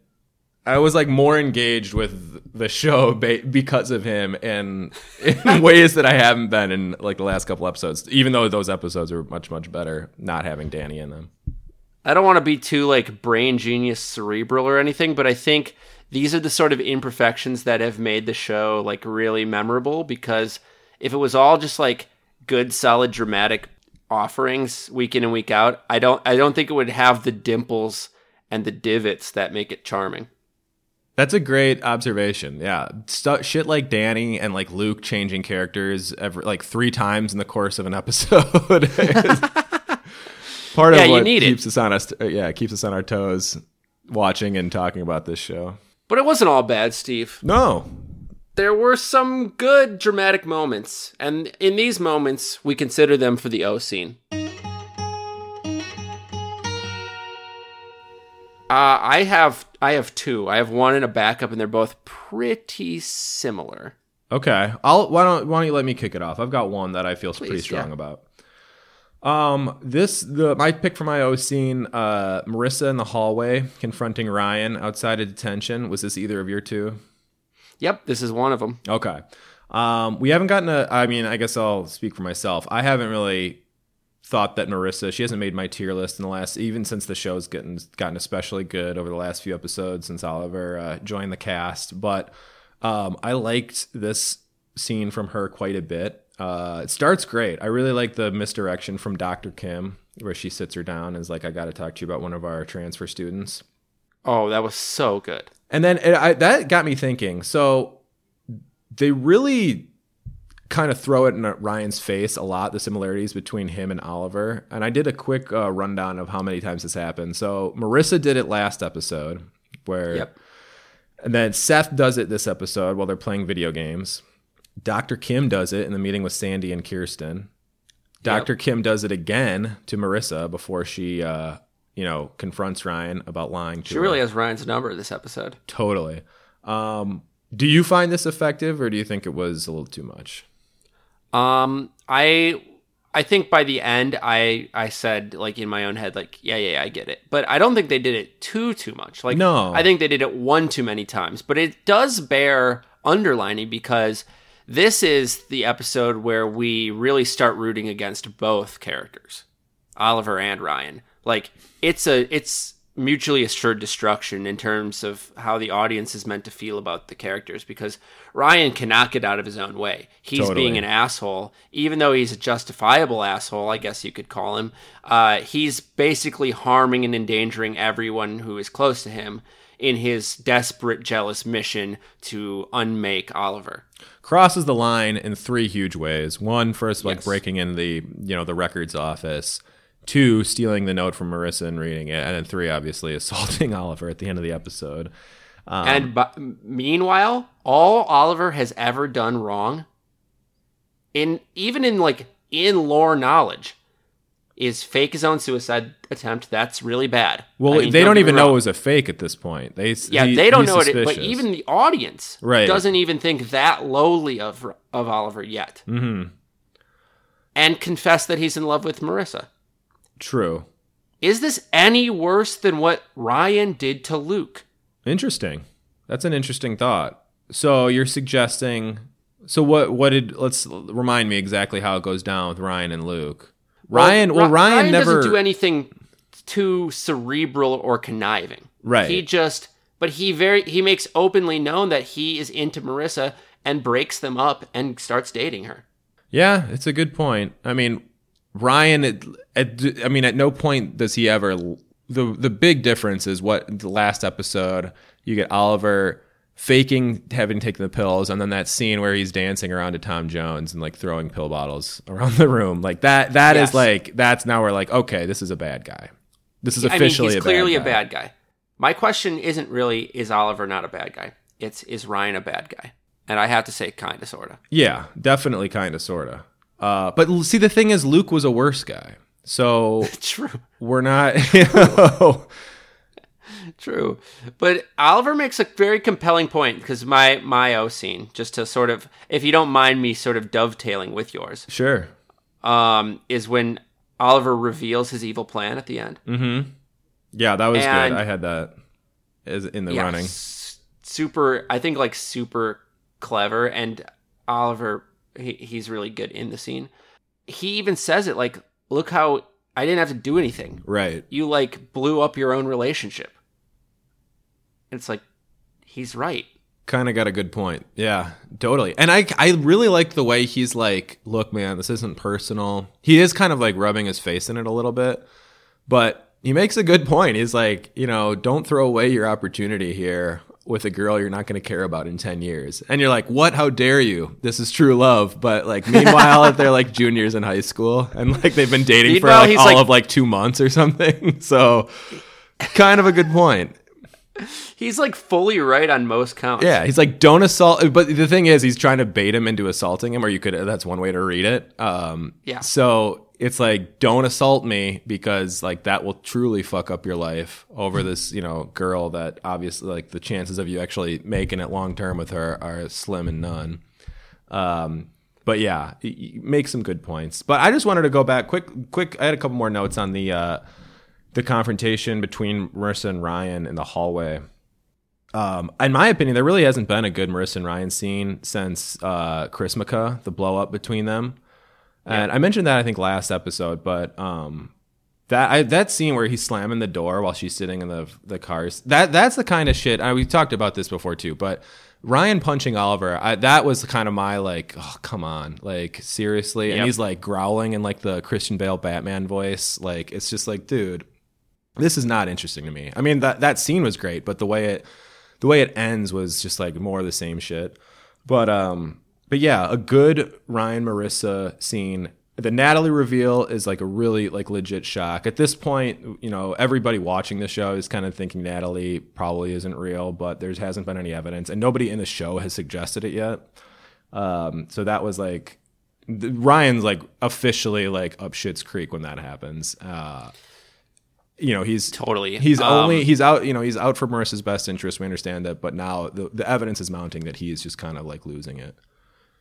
Speaker 2: i was like more engaged with the show ba- because of him and in ways that i haven't been in like the last couple episodes even though those episodes are much much better not having danny in them
Speaker 1: I don't want to be too like brain genius cerebral or anything, but I think these are the sort of imperfections that have made the show like really memorable because if it was all just like good solid dramatic offerings week in and week out, I don't I don't think it would have the dimples and the divots that make it charming.
Speaker 2: That's a great observation yeah shit like danny and like luke changing characters every like three times in the course of an episode part
Speaker 1: Yeah,
Speaker 2: of what
Speaker 1: need it.
Speaker 2: keeps us on us yeah keeps us on our toes watching and talking about this show
Speaker 1: But it wasn't all bad, Steve.
Speaker 2: no
Speaker 1: There were some good dramatic moments, and in these moments, we consider them for the O scene. Uh, I have I have two. I have one and a backup, and they're both pretty similar.
Speaker 2: Okay, I'll why don't why don't you let me kick it off? I've got one that I feel pretty strong
Speaker 1: yeah.
Speaker 2: about. Um, this the my pick for my O scene. Uh, Marissa in the hallway confronting Ryan outside of detention. Was this either of your two?
Speaker 1: Yep, this is one of them.
Speaker 2: Okay. Um, we haven't gotten a. I mean, I guess I'll speak for myself. I haven't really thought that Marissa. She hasn't made my tier list in the last, even since the show's gotten gotten especially good over the last few episodes since Oliver uh, joined the cast. But um, I liked this scene from her quite a bit. Uh, it starts great. I really like the misdirection from Dr. Kim, where she sits her down and is like, "I got to talk to you about one of our transfer students."
Speaker 1: Oh, that was so good.
Speaker 2: And then it, I, that got me thinking. So they really kind of throw it in Ryan's face a lot, the similarities between him and Oliver. And I did a quick uh, rundown of how many times this happened. So Marissa did it last episode, where,
Speaker 1: Yep.
Speaker 2: and then Seth does it this episode while they're playing video games. Dr. Kim does it in the meeting with Sandy and Kirsten. Dr. Kim does it again to Marissa before she, uh, you know, confronts Ryan about lying to
Speaker 1: She
Speaker 2: her.
Speaker 1: really has Ryan's number this episode.
Speaker 2: Totally. Um, do you find this effective, or do you think it was a little too much?
Speaker 1: Um, I I think by the end, I I said like in my own head, like yeah, yeah, yeah, I get it, but I don't think they did it too too much. Like
Speaker 2: No.
Speaker 1: I think they did it one too many times. But it does bear underlining because this is the episode where we really start rooting against both characters, Oliver and Ryan. Like it's a it's mutually assured destruction in terms of how the audience is meant to feel about the characters because Ryan cannot get out of his own way. He's
Speaker 2: Totally.
Speaker 1: being an asshole, even though he's a justifiable asshole, I guess you could call him. Uh, he's basically harming and endangering everyone who is close to him in his desperate, jealous mission to unmake Oliver.
Speaker 2: crosses the line in three huge ways. One, first, like
Speaker 1: Yes.
Speaker 2: breaking in the you know the records office. Two, stealing the note from Marissa and reading it, and then three, obviously assaulting Oliver at the end of the episode. Um,
Speaker 1: and meanwhile, all Oliver has ever done wrong, in even in like in lore knowledge, is fake his own suicide attempt. That's really bad.
Speaker 2: Well,
Speaker 1: I mean,
Speaker 2: they don't even know it was a fake at this point. They
Speaker 1: Yeah,
Speaker 2: he-
Speaker 1: they don't know it, but even the audience
Speaker 2: Right.
Speaker 1: doesn't even think that lowly of of Oliver yet,
Speaker 2: Mhm.
Speaker 1: and confess that he's in love with Marissa.
Speaker 2: True.
Speaker 1: Is this any worse than what Ryan did to Luke?
Speaker 2: Interesting. That's an interesting thought. So you're suggesting. So what? What did? Let's remind me exactly how it goes down with Ryan and Luke. Ryan. Well,
Speaker 1: Ri-
Speaker 2: Ryan, never.
Speaker 1: doesn't do anything too cerebral or conniving.
Speaker 2: Right.
Speaker 1: He just, but he very he makes openly known that he is into Marissa and breaks them up and starts dating her.
Speaker 2: Yeah, it's a good point. I mean, Ryan. At, at, I mean, at no point does he ever. The the big difference is what the last episode you get Oliver faking having taken the pills, and then that scene where he's dancing around to Tom Jones and like throwing pill bottles around the room. Like that. That is
Speaker 1: Yes.
Speaker 2: like that's now we're like okay, this is a bad guy. This is
Speaker 1: I mean,
Speaker 2: officially
Speaker 1: he's
Speaker 2: a
Speaker 1: clearly
Speaker 2: bad
Speaker 1: a bad guy. My question isn't really is Oliver not a bad guy. It's is Ryan a bad guy? And I have to say, kind of, sort of.
Speaker 2: Yeah, definitely, kind of, sort of. Uh, but see, the thing is, Luke was a worse guy. So
Speaker 1: True,
Speaker 2: we're not. You know,
Speaker 1: true. But Oliver makes a very compelling point because my my O scene, just to sort of, if you don't mind me, sort of dovetailing with yours,
Speaker 2: sure.
Speaker 1: um, is when Oliver reveals his evil plan at the end. Mm-hmm.
Speaker 2: Yeah, that was
Speaker 1: And-
Speaker 2: good. I had that as in the
Speaker 1: Yeah,
Speaker 2: running.
Speaker 1: s- super. I think like super clever, and Oliver he, he's really good in the scene. He even says it like, "Look how I didn't have to do anything.
Speaker 2: Right.
Speaker 1: You like blew up your own relationship." It's like he's right.
Speaker 2: Kind of got a good point. Yeah, totally. And I, I really like the way he's like, look, man, this isn't personal. He is kind of like rubbing his face in it a little bit, but he makes a good point. He's like, you know, don't throw away your opportunity here with a girl you're not going to care about in 10 years. And you're like, what? How dare you? This is true love. But like, meanwhile, they're like juniors in high school and like they've been dating for like all
Speaker 1: like-
Speaker 2: of like two months or something. So kind of a good point.
Speaker 1: He's like fully right on most counts.
Speaker 2: Yeah, he's like, don't assault. But the thing is, he's trying to bait him into assaulting him, or you could, that's one way to read it. Um,
Speaker 1: Yeah.
Speaker 2: So it's like, don't assault me because like that will truly fuck up your life over this, you know, girl that obviously like the chances of you actually making it long term with her are slim and none. Um, but yeah, make some good points. But I just wanted to go back quick, quick. I had a couple more notes on the, uh, the confrontation between Marissa and Ryan in the hallway. Um, in my opinion, there really hasn't been a good Marissa and Ryan scene since uh, Chrismukkah, the blow up between them. And I mentioned that I think last episode, but um, that I, that scene where he's slamming the door while she's sitting in the the cars that that's the kind of shit. I, we talked about this before too, but Ryan punching Oliver, I, that was kind of my like, oh come on, like seriously, and
Speaker 1: Yep.
Speaker 2: he's like growling in like the Christian Bale Batman voice, like it's just like, dude, this is not interesting to me. I mean that that scene was great, but the way it the way it ends was just like more of the same shit. But um but yeah, a good Ryan Marissa scene. The Natalie reveal is like a really like legit shock. At this point, you know, everybody watching the show is kind of thinking Natalie probably isn't real, but there hasn't been any evidence and nobody in the show has suggested it yet. Um so that was like the, Ryan's like officially like up shit's creek when that happens. Uh you know he's
Speaker 1: Totally.
Speaker 2: he's
Speaker 1: Um,
Speaker 2: only he's out you know he's out for Marissa's best interest. We understand that, but now the the evidence is mounting that he is just kind of like losing it.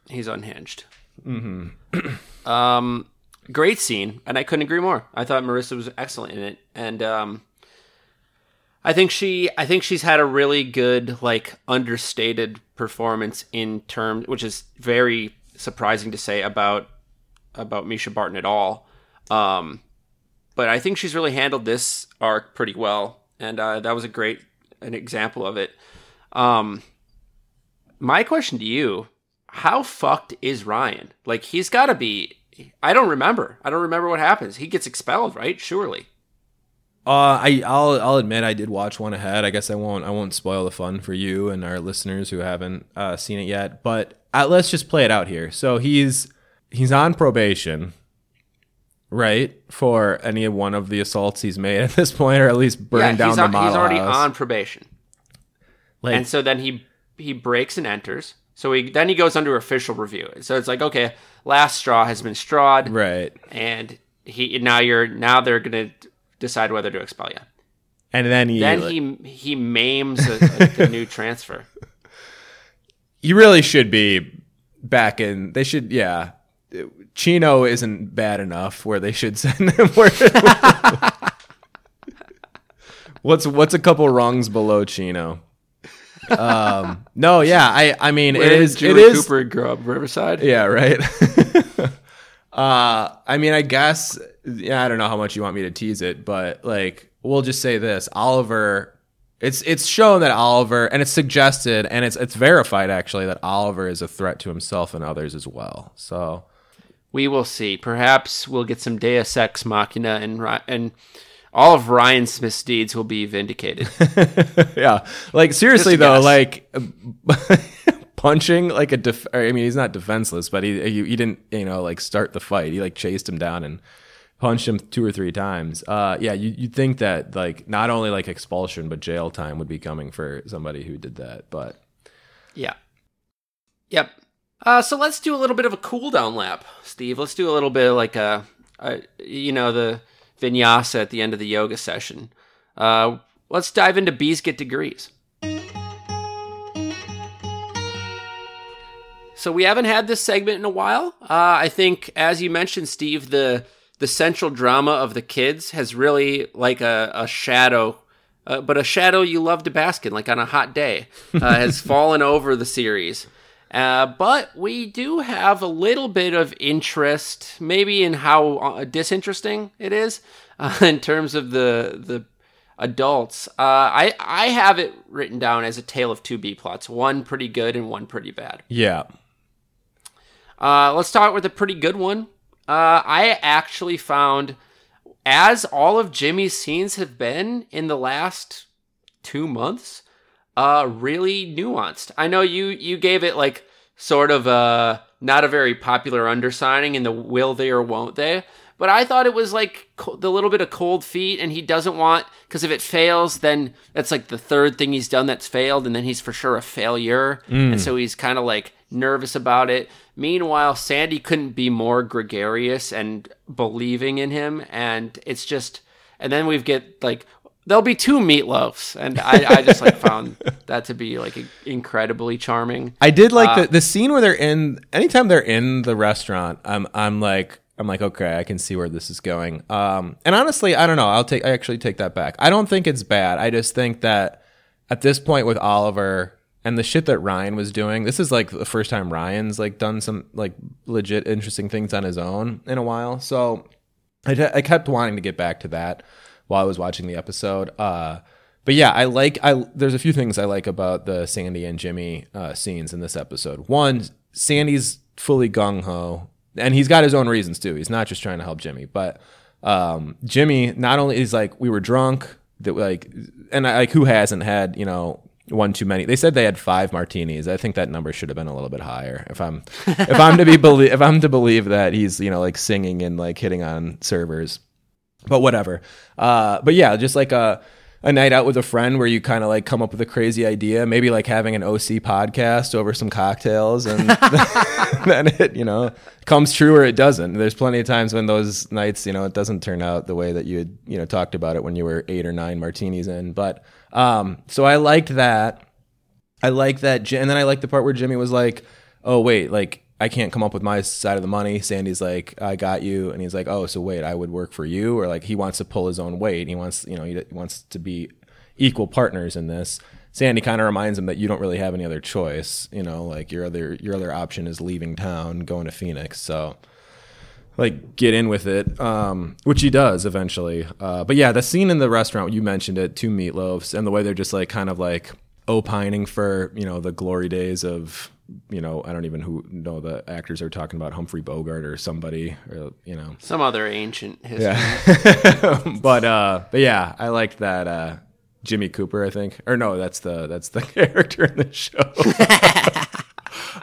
Speaker 1: He's unhinged. Mm-hmm. um, great scene, and I couldn't agree more. I thought Marissa was excellent in it, and um, I think she, I think she's had a really good, like, understated performance in terms, which is very surprising to say about about Mischa Barton at all. Um, but I think she's really handled this arc pretty well, and uh, that was a great an example of it. Um, my question to you how fucked is Ryan? Like he's got to be. I don't remember. I don't remember what happens. He gets expelled, right? Surely.
Speaker 2: Uh, I I'll I'll admit I did watch one ahead. I guess I won't I won't spoil the fun for you and our listeners who haven't uh, seen it yet. But uh, let's just play it out here. So he's he's on probation, right, for any one of the assaults he's made at this point, or at least burning down
Speaker 1: he's,
Speaker 2: the
Speaker 1: on-
Speaker 2: model
Speaker 1: he's already
Speaker 2: house.
Speaker 1: on probation,
Speaker 2: Like-
Speaker 1: and so then he he breaks and enters. So he then he goes under official review. So it's like okay, last straw has been strawed,
Speaker 2: right,
Speaker 1: and he now you're now they're gonna decide whether to expel you.
Speaker 2: and then he
Speaker 1: Then he he maims a, a, a new transfer.
Speaker 2: you really should be back in. They should, yeah. Chino isn't bad enough where they should send him. Where, what's what's a couple rungs below Chino? Um, no, yeah, I I mean
Speaker 1: Where
Speaker 2: it
Speaker 1: did
Speaker 2: is it
Speaker 1: Julie
Speaker 2: is
Speaker 1: Cooper grow up? Riverside.
Speaker 2: yeah right. uh, I mean I guess yeah I don't know how much you want me to tease it, but like we'll just say this: Oliver. It's it's shown that Oliver and it's suggested and it's it's verified actually that Oliver is a threat to himself and others as well. So
Speaker 1: We will see. Perhaps we'll get some Deus Ex Machina, and Ry- and all of Ryan's misdeeds will be vindicated.
Speaker 2: yeah, like seriously though, like punching like a def- I mean he's not defenseless, but he, he he didn't you know like start the fight. He like chased him down and punched him two or three times. Uh, yeah, you you'd think that like not only like expulsion but jail time would be coming for somebody who did that, but
Speaker 1: yeah. Yep. Uh, so let's do a little bit of a cool down lap, Steve. Let's do a little bit of like a, a you know, the vinyasa at the end of the yoga session. Uh, let's dive into bees get degrees. So we haven't had this segment in a while. Uh, I think, as you mentioned, Steve, the the central drama of the kids has really like a, a shadow, uh, but a shadow you love to bask in, like on a hot day, uh, has fallen over the series. Uh, but we do have a little bit of interest, maybe in how uh, disinteresting it is uh, in terms of the the adults. Uh, I I have it written down as a tale of two B plots, one pretty good and one pretty bad.
Speaker 2: yeah,
Speaker 1: Uh, let's start with a pretty good one. Uh, I actually found, as all of Jimmy's scenes have been in the last two months, uh, really nuanced. I know you you gave it like sort of a not a very popular undersigning in the will they or won't they, but I thought it was like co- the little bit of cold feet, and he doesn't want because if it fails, then that's like the third thing he's done that's failed, and then he's for sure a failure, and so he's kind of like nervous about it. Meanwhile, Sandy couldn't be more gregarious and believing in him, and it's just, and then we get like there'll be two meatloafs, and I, I just like found that to be like incredibly charming.
Speaker 2: I did like
Speaker 1: Uh,
Speaker 2: the the scene where they're in. Anytime they're in the restaurant, I'm I'm like I'm like okay, I can see where this is going. Um, and honestly, I don't know. I'll take I actually take that back. I don't think it's bad. I just think that at this point with Oliver and the shit that Ryan was doing, this is like the first time Ryan's like done some like legit interesting things on his own in a while. So I, I kept wanting to get back to that while I was watching the episode. Uh, but yeah, I like I. There's a few things I like about the Sandy and Jimmy uh, scenes in this episode. One, Sandy's fully gung ho, and he's got his own reasons too. He's not just trying to help Jimmy, but um, Jimmy not only is like we were drunk that like, and I, like who hasn't had you know one too many. They said they had five martinis. I think that number should have been a little bit higher. If I'm if I'm to be believe if I'm to believe that he's you know like singing and like hitting on servers but whatever. Uh, but yeah, just like a a night out with a friend where you kind of like come up with a crazy idea, maybe like having an OC podcast over some cocktails, and then it, you know, comes true or it doesn't. There's plenty of times when those nights, you know, it doesn't turn out the way that you had, you know, talked about it when you were eight or nine martinis in. But um, so I liked that. I like that, and then I like the part where Jimmy was like, "Oh wait, like I can't come up with my side of the money. Sandy's like, I got you. And he's like, oh, so wait, I would work for you? Or like, he wants to pull his own weight. He wants, you know, he wants to be equal partners in this. Sandy kind of reminds him that you don't really have any other choice. You know, like your other, your other option is leaving town, going to Phoenix. So like get in with it, um, which he does eventually. Uh, but yeah, the scene in the restaurant, you mentioned it, two meatloafs and the way they're just like kind of like opining for, you know, the glory days of you know, I don't even who know the actors are talking about Humphrey Bogart or somebody, or you know,
Speaker 1: some other ancient history.
Speaker 2: Yeah, but uh, but yeah, I liked that uh, Jimmy Cooper. I think, or no, that's the that's the character in the show.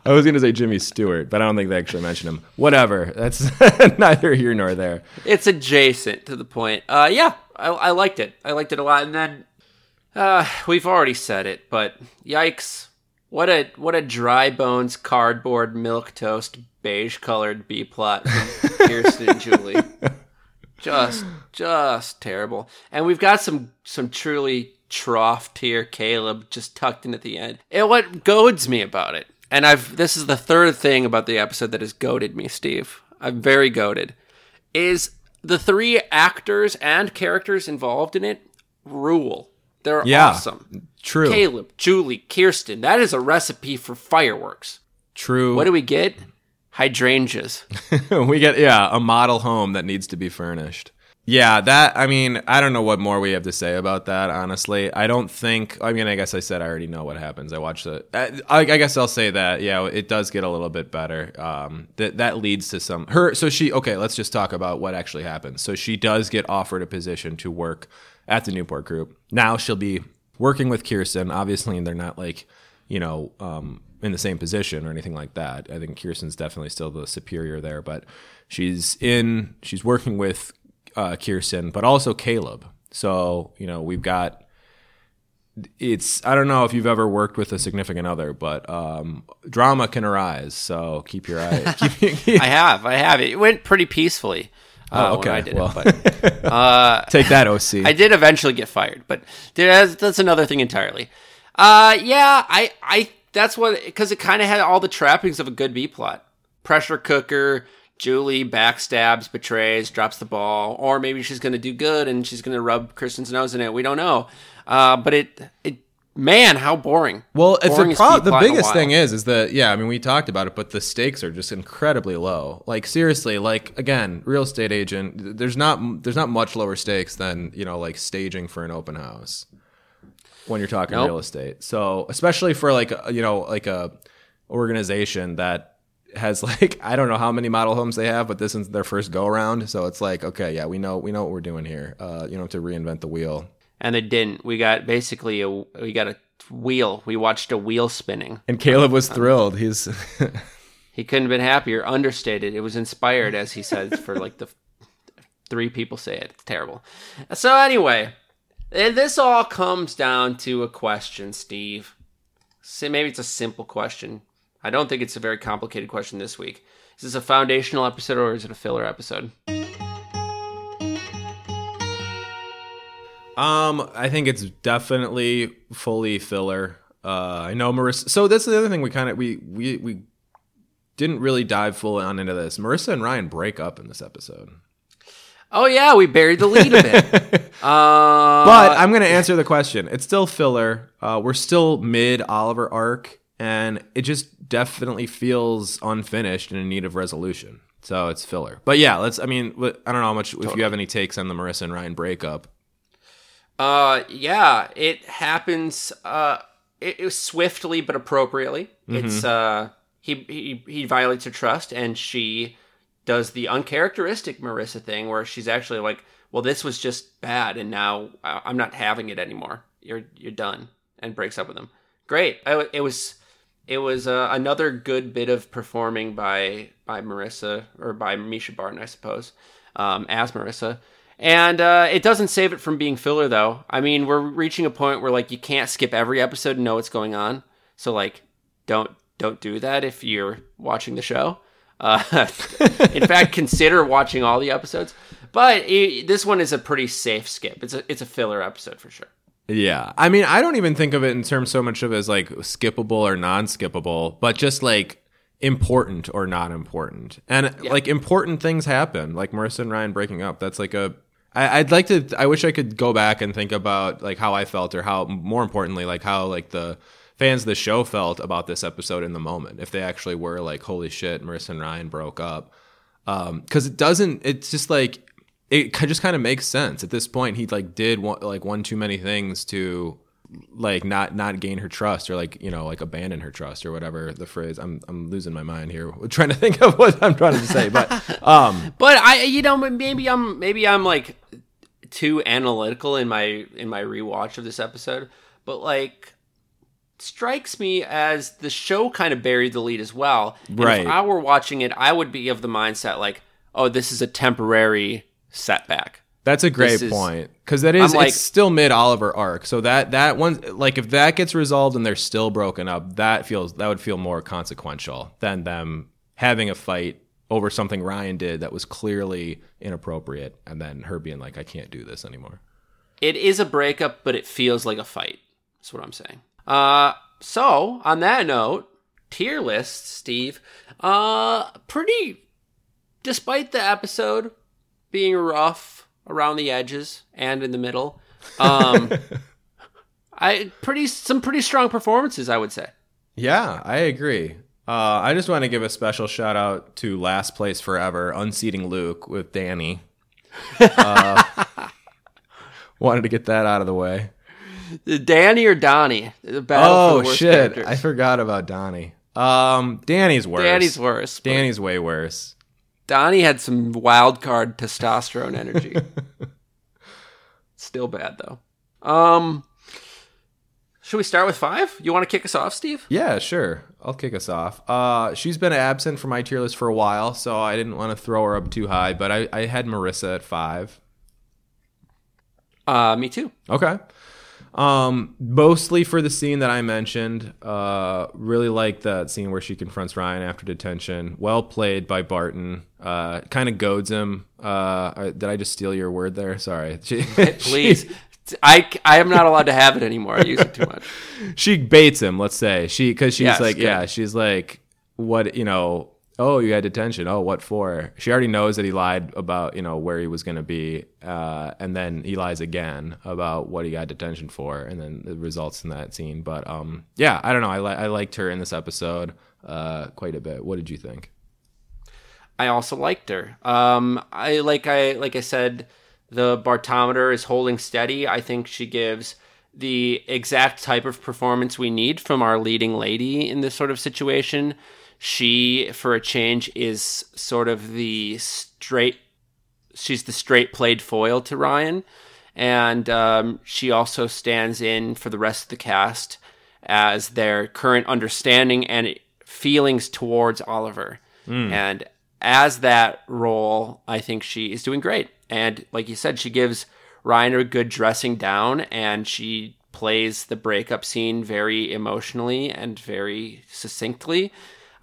Speaker 2: I was going to say Jimmy Stewart, but I don't think they actually mentioned him. Whatever. That's neither here nor there.
Speaker 1: It's adjacent to the point. Uh, yeah, I, I liked it. I liked it a lot. And then uh, we've already said it, but yikes what a what a dry bones cardboard milk toast beige colored B plot from Kirsten and Julie. Just just terrible. And we've got some some truly trough tier Caleb just tucked in at the end. And what goads me about it, and I've this is the third thing about the episode that has goaded me, Steve. I'm very goaded. Is the three actors and characters involved in it rule. They're yeah. awesome.
Speaker 2: True.
Speaker 1: Caleb, Julie, Kirsten. That is a recipe for fireworks.
Speaker 2: True.
Speaker 1: What do we get? Hydrangeas.
Speaker 2: we get yeah, a model home that needs to be furnished. Yeah, that I mean, I don't know what more we have to say about that. Honestly, I don't think. I mean, I guess I said I already know what happens. I watched it. I, I guess I'll say that. Yeah, it does get a little bit better. Um, that that leads to some her. So she okay. Let's just talk about what actually happens. So she does get offered a position to work at the Newport Group. Now she'll be working with Kirsten. Obviously, they're not like, you know, um, in the same position or anything like that. I think Kirsten's definitely still the superior there, but she's in, she's working with uh, Kirsten, but also Caleb. So, you know, we've got, it's, I don't know if you've ever worked with a significant other, but um, drama can arise. So keep your eye. keep,
Speaker 1: keep, I have, I have. It went pretty peacefully.
Speaker 2: Oh, uh, okay. I did well, it, but, uh, take that, OC.
Speaker 1: I did eventually get fired, but that's, that's another thing entirely. Uh, yeah, I, I, that's what, because it kind of had all the trappings of a good B plot. Pressure cooker, Julie backstabs, betrays, drops the ball, or maybe she's going to do good and she's going to rub Kristen's nose in it. We don't know. Uh, but it, it man, how boring.
Speaker 2: Well, it's a pro- the biggest thing is is that yeah, I mean we talked about it, but the stakes are just incredibly low. Like seriously, like again, real estate agent, there's not there's not much lower stakes than, you know, like staging for an open house when you're talking nope. real estate. So, especially for like you know, like a organization that has like I don't know how many model homes they have, but this is their first go around. So it's like, okay, yeah, we know we know what we're doing here. Uh, you know, to reinvent the wheel
Speaker 1: and they didn't. We got basically a we got a wheel. We watched a wheel spinning.
Speaker 2: And Caleb was thrilled. He's
Speaker 1: he couldn't have been happier. Understated. It was inspired, as he says, for like the three people say it. It's terrible. So anyway, eh, this all comes down to a question, Steve. So maybe it's a simple question. I don't think it's a very complicated question this week. Is this a foundational episode or is it a filler episode?
Speaker 2: Um, I think it's definitely fully filler. Uh, I know Marissa. So that's the other thing we kind of we we we didn't really dive full on into this. Marissa and Ryan break up in this episode.
Speaker 1: Oh yeah, we buried the lead a bit. uh,
Speaker 2: but I'm going to answer the question. It's still filler. Uh, we're still mid Oliver arc, and it just definitely feels unfinished and in need of resolution. So it's filler. But yeah, let's. I mean, I don't know how much totally. if you have any takes on the Marissa and Ryan breakup.
Speaker 1: Uh, yeah, it happens. Uh, it, it swiftly but appropriately. Mm-hmm. It's uh, he he he violates her trust, and she does the uncharacteristic Marissa thing, where she's actually like, "Well, this was just bad, and now I'm not having it anymore. You're you're done," and breaks up with him. Great. I, it was it was uh, another good bit of performing by by Marissa or by Mischa Barton, I suppose, um, as Marissa And uh, it doesn't save it from being filler, though. I mean, we're reaching a point where like you can't skip every episode and know what's going on. So like, don't don't do that if you're watching the show. Uh, in fact, consider watching all the episodes. But it, this one is a pretty safe skip. It's a it's a filler episode for sure.
Speaker 2: Yeah. I mean, I don't even think of it in terms so much of as like skippable or non-skippable, but just like important or not important. And
Speaker 1: Yeah.
Speaker 2: like important things happen, like Marissa and Ryan breaking up. That's like a I, would like to I wish I could go back and think about like how I felt or how more importantly, like how like the fans of the show felt about this episode in the moment. If they actually were like, holy shit, Marissa and Ryan broke up. Um, cause it doesn't, it's just like, it just kind of makes sense at this point. He like did one, like one too many things to like not not gain her trust or like you know like abandon her trust or whatever the phrase. I'm I'm losing my mind here trying to think of what I'm trying to say, but um
Speaker 1: But I, you know, maybe I'm maybe I'm like too analytical in my in my rewatch of this episode. But like, strikes me as the show kind of buried the lead as well. And
Speaker 2: Right.
Speaker 1: If I were watching it, I would be of the mindset like, oh, this is a temporary setback.
Speaker 2: That's a great
Speaker 1: is-
Speaker 2: point because that is
Speaker 1: like-
Speaker 2: it's still mid Oliver arc. So that that one like if that gets resolved and they're still broken up, that feels that would feel more consequential than them having a fight over something Ryan did that was clearly inappropriate, and then her being like, "I can't do this anymore."
Speaker 1: It is a breakup, but it feels like a fight. That's what I'm saying. Uh, so on that note, tier list, Steve. Uh, pretty. Despite the episode being rough around the edges and in the middle, um, I pretty some pretty strong performances, I would say.
Speaker 2: Yeah, I agree. Uh, I just want to give a special shout out to Last Place Forever, unseating Luke with Danny. Uh, wanted to get that out of the way.
Speaker 1: Danny or Donnie? The battle for
Speaker 2: Oh shit!
Speaker 1: characters.
Speaker 2: I forgot about Donnie. Um, Danny's worse.
Speaker 1: Danny's worse.
Speaker 2: Danny's way worse.
Speaker 1: Donnie had some wild card testosterone energy. Still bad though. Um, should we start with five? You want to kick us off, Steve?
Speaker 2: Yeah, sure. I'll kick us off. Uh, she's been absent from my tier list for a while, so I didn't want to throw her up too high, but I, I had Marissa at five.
Speaker 1: Uh, me too.
Speaker 2: Okay. Um, mostly for the scene that I mentioned. Uh, really like that scene where she confronts Ryan after detention. Well played by Barton. Uh, kind of goads him. Uh, did I just steal your word there? Sorry. She,
Speaker 1: Please. I, I am not allowed to have it anymore. I use it too much.
Speaker 2: she baits him. Let's say she because she's
Speaker 1: Yes,
Speaker 2: like,
Speaker 1: good.
Speaker 2: yeah, she's like, what you know. Oh, you had detention. Oh, what for? She already knows that he lied about you know where he was going to be, uh, and then he lies again about what he got detention for, and then it results in that scene. But um, yeah, I don't know. I li- I liked her in this episode uh, quite a bit. What did you think?
Speaker 1: I also liked her. Um, I like I like I said, the Bartometer is holding steady. I think she gives the exact type of performance we need from our leading lady in this sort of situation. She, for a change, is sort of the straight. She's the straight played foil to Ryan, and um, she also stands in for the rest of the cast as their current understanding and feelings towards Oliver. And as that role, I think she is doing great. And like you said, she gives Ryan a good dressing down and she plays the breakup scene very emotionally and very succinctly.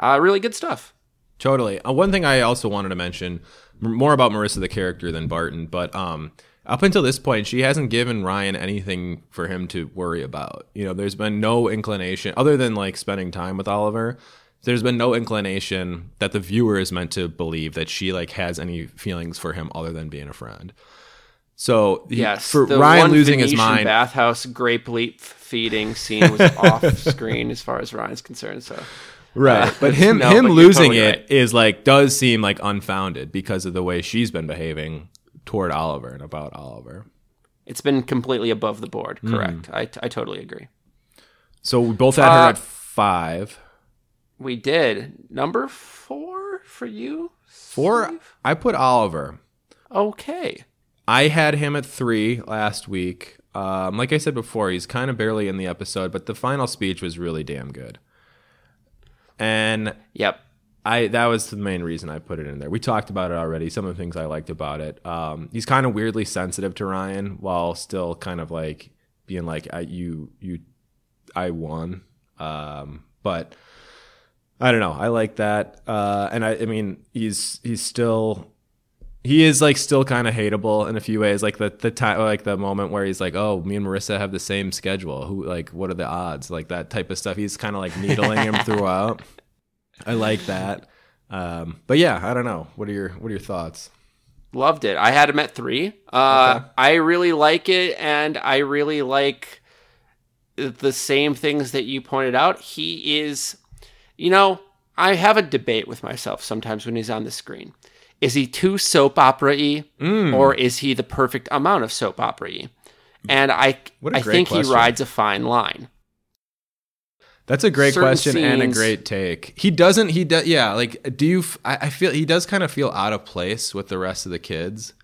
Speaker 1: Uh, really good stuff.
Speaker 2: Totally. Uh, one thing I also wanted to mention more about Marissa the character than Barton, but um, up until this point, she hasn't given Ryan anything for him to worry about. You know, there's been no inclination other than like spending time with Oliver. There's been no inclination that the viewer is meant to believe that she like has any feelings for him other than being a friend. So
Speaker 1: Yes,
Speaker 2: for
Speaker 1: the
Speaker 2: Ryan losing his
Speaker 1: Venetian
Speaker 2: mind,
Speaker 1: bathhouse grape leaf feeding scene was off screen as far as Ryan's concerned. So
Speaker 2: right
Speaker 1: Uh,
Speaker 2: but him
Speaker 1: no,
Speaker 2: him
Speaker 1: but
Speaker 2: losing
Speaker 1: totally
Speaker 2: it is like does seem like unfounded because of the way she's been behaving toward oliver and about oliver
Speaker 1: it's been completely above the board.
Speaker 2: Hmm.
Speaker 1: Correct. I, I totally agree.
Speaker 2: so we both had her
Speaker 1: Uh,
Speaker 2: at five
Speaker 1: We did number four for you.
Speaker 2: four
Speaker 1: Steve?
Speaker 2: i put oliver
Speaker 1: Okay.
Speaker 2: i had him at three last week um, like i said before he's kind of barely in the episode but the final speech was really damn good and
Speaker 1: Yep.
Speaker 2: I that was the main reason I put it in there. We talked about it already. Some of the things I liked about it. Um, he's kind of weirdly sensitive to Ryan while still kind of like being like, I, "You, you, I won." Um, but I don't know. I like that. Uh, and I, I mean, he's he's still he is like still kind of hateable in a few ways. Like the the time, like the moment where he's like, "Oh, me and Marissa have the same schedule. Who like what are the odds?" Like that type of stuff. He's kind of like needling him throughout. I like that. Um, but yeah, I don't know. What are your what are your thoughts?
Speaker 1: Loved it. I had him at three. Uh,
Speaker 2: Okay.
Speaker 1: I really like it, and I really like the same things that you pointed out. He is, you know, I have a debate with myself sometimes when he's on the screen. Is he too soap opera y,
Speaker 2: Mm.
Speaker 1: or is he the perfect amount of soap opera y? And I, I think
Speaker 2: question.
Speaker 1: he rides a fine line.
Speaker 2: That's a great
Speaker 1: certain
Speaker 2: question and a great take. He doesn't. He does. Yeah. Like, do you? f- I, I feel he does kind of feel out of place with the rest of the kids.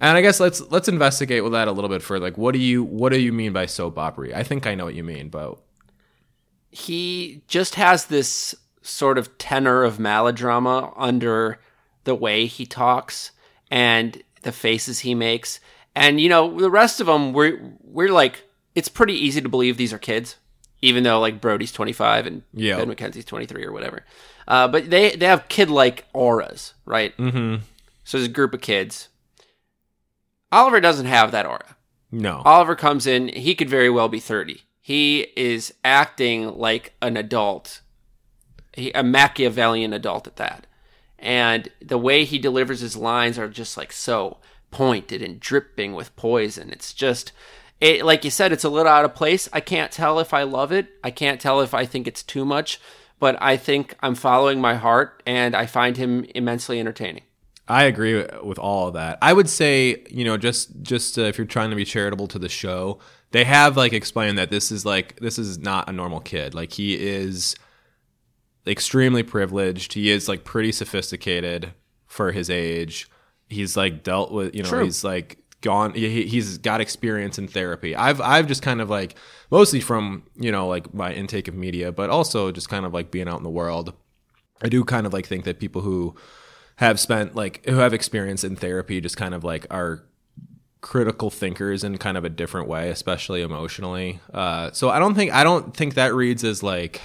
Speaker 2: And I guess let's let's investigate with that a little bit further. Like, what do you what do you mean by soap opera? I think I know what you mean, but
Speaker 1: he just has this sort of tenor of melodrama under the way he talks and the faces he makes. And you know, the rest of them we're we're like it's pretty easy to believe these are kids, even though like Brody's 25 and
Speaker 2: Yeah.
Speaker 1: Ben McKenzie's 23 or whatever. Uh, but they they have kid like auras, right?
Speaker 2: mm-hmm.
Speaker 1: So there's a group of kids. Oliver doesn't have that aura.
Speaker 2: no.
Speaker 1: Oliver comes in, he could very well be 30. He is acting like an adult, he, a Machiavellian adult at that. And the way he delivers his lines are just like so pointed and dripping with poison. It's just, it, like you said, it's a little out of place. I can't tell if I love it. I can't tell if I think it's too much, but I think I'm following my heart and I find him immensely entertaining.
Speaker 2: I agree with all of that. I would say, you know, just just uh, if you're trying to be charitable to the show, they have like explained that this is like this is not a normal kid. Like he is extremely privileged. He is like pretty sophisticated for his age. He's like dealt with, you know,
Speaker 1: True.
Speaker 2: he's like gone he, he's got experience in therapy. I've I've just kind of like mostly from, you know, like my intake of media, but also just kind of like being out in the world. I do kind of like think that people who have spent like who have experience in therapy just kind of like are critical thinkers in kind of a different way, especially emotionally. Uh, so I don't think I don't think that reads as like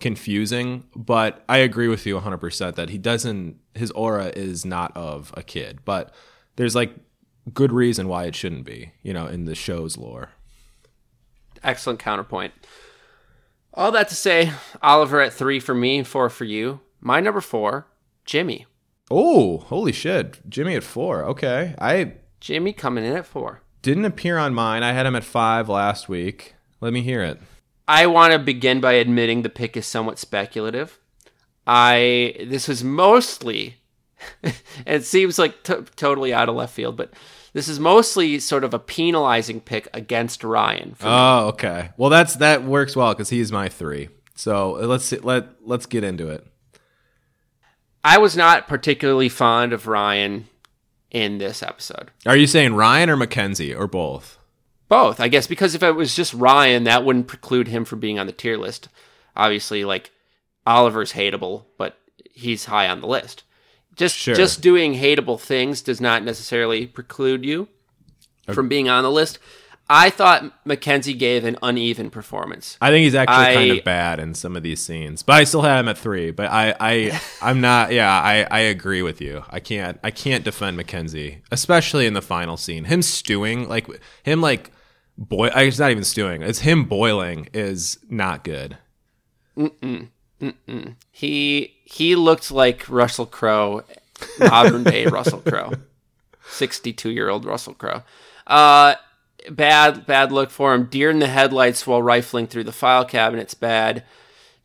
Speaker 2: confusing, but I agree with you 100% that he doesn't his aura is not of a kid, but there's like good reason why it shouldn't be, you know, in the show's lore.
Speaker 1: Excellent counterpoint. All that to say, Oliver at three for me, and four for you. My number four, Jimmy.
Speaker 2: Oh, holy shit. Jimmy at 4. Okay. I
Speaker 1: Jimmy coming in at four.
Speaker 2: didn't appear on mine. I had him at 5 last week. Let me hear it.
Speaker 1: I want to begin by admitting the pick is somewhat speculative. I this was mostly, it seems like t- totally out of left field, but this is mostly sort of a penalizing pick against Ryan. for me.
Speaker 2: Oh, okay. Well, that's that works well because he's my three. So let's see, let let's get into it.
Speaker 1: I was not particularly fond of Ryan in this episode.
Speaker 2: Are you saying Ryan or McKenzie or both?
Speaker 1: Both, I guess, because if it was just Ryan, that wouldn't preclude him from being on the tier list. Obviously, like Oliver's hateable, but he's high on the list. Just
Speaker 2: Sure.
Speaker 1: just doing hateable things does not necessarily preclude you from being on the list. I thought McKenzie gave an uneven performance.
Speaker 2: I think he's actually kind of bad in some of these scenes, but I still have him at three. But I, I, I'm not. Yeah, I, I agree with you. I can't, I can't defend McKenzie, especially in the final scene. Him stewing, like him, like boy. It's not even stewing. It's him boiling is not good.
Speaker 1: He he looked like Russell Crowe, modern day Russell Crowe, sixty two year old Russell Crowe. Uh, bad bad look for him. Deer in the headlights while rifling through the file cabinet's bad.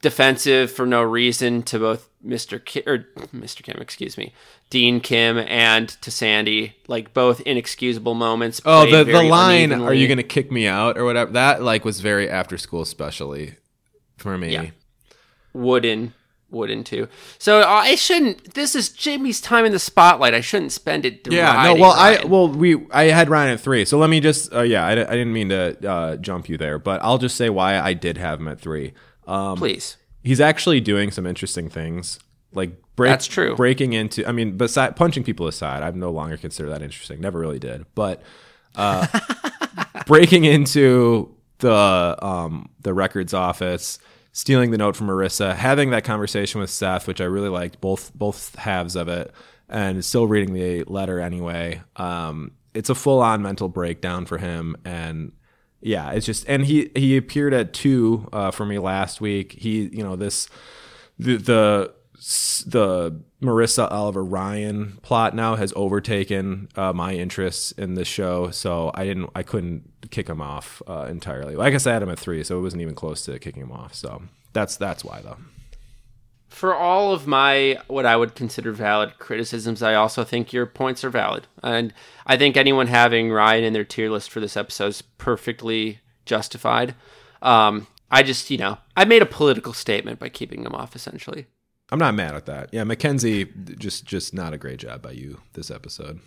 Speaker 1: Defensive for no reason to both Mr. Kim, or Mr. Kim, excuse me, Dean Kim and to Sandy, like both inexcusable moments.
Speaker 2: Oh, the the line, "Are you going to kick me out?" or whatever. That like was very after school, especially for me.
Speaker 1: Yeah. wooden wooden too so uh, i shouldn't this is jimmy's time in the spotlight i shouldn't spend it
Speaker 2: Yeah, no. Well, I well we I had Ryan at three, so let me just. Uh, yeah, I, I didn't mean to uh, jump you there, but I'll just say why I did have him at three. Um,
Speaker 1: please
Speaker 2: he's actually doing some interesting things Like break,
Speaker 1: That's true.
Speaker 2: Breaking into, I mean, beside punching people aside, I've no longer consider that interesting. Never really did, but uh, breaking into the um, the records office, stealing the note from Marissa, having that conversation with Seth, which I really liked both both halves of it, and still reading the letter anyway. Um, it's a full on mental breakdown for him, and yeah, it's just and he he appeared at two uh, for me last week. He you know this the the the Marissa Oliver Ryan plot now has overtaken uh, my interests in this show, so I didn't I couldn't kick him off uh, entirely. Like I said, I had him at three, so it wasn't even close to kicking him off. So that's that's why though.
Speaker 1: For all of my what I would consider valid criticisms, I also think your points are valid, and I think anyone having Ryan in their tier list for this episode is perfectly justified. Um, I just, you know, I made a political statement by keeping him off, essentially.
Speaker 2: I'm not mad at that. Yeah, McKenzie, just just not a great job by you this episode.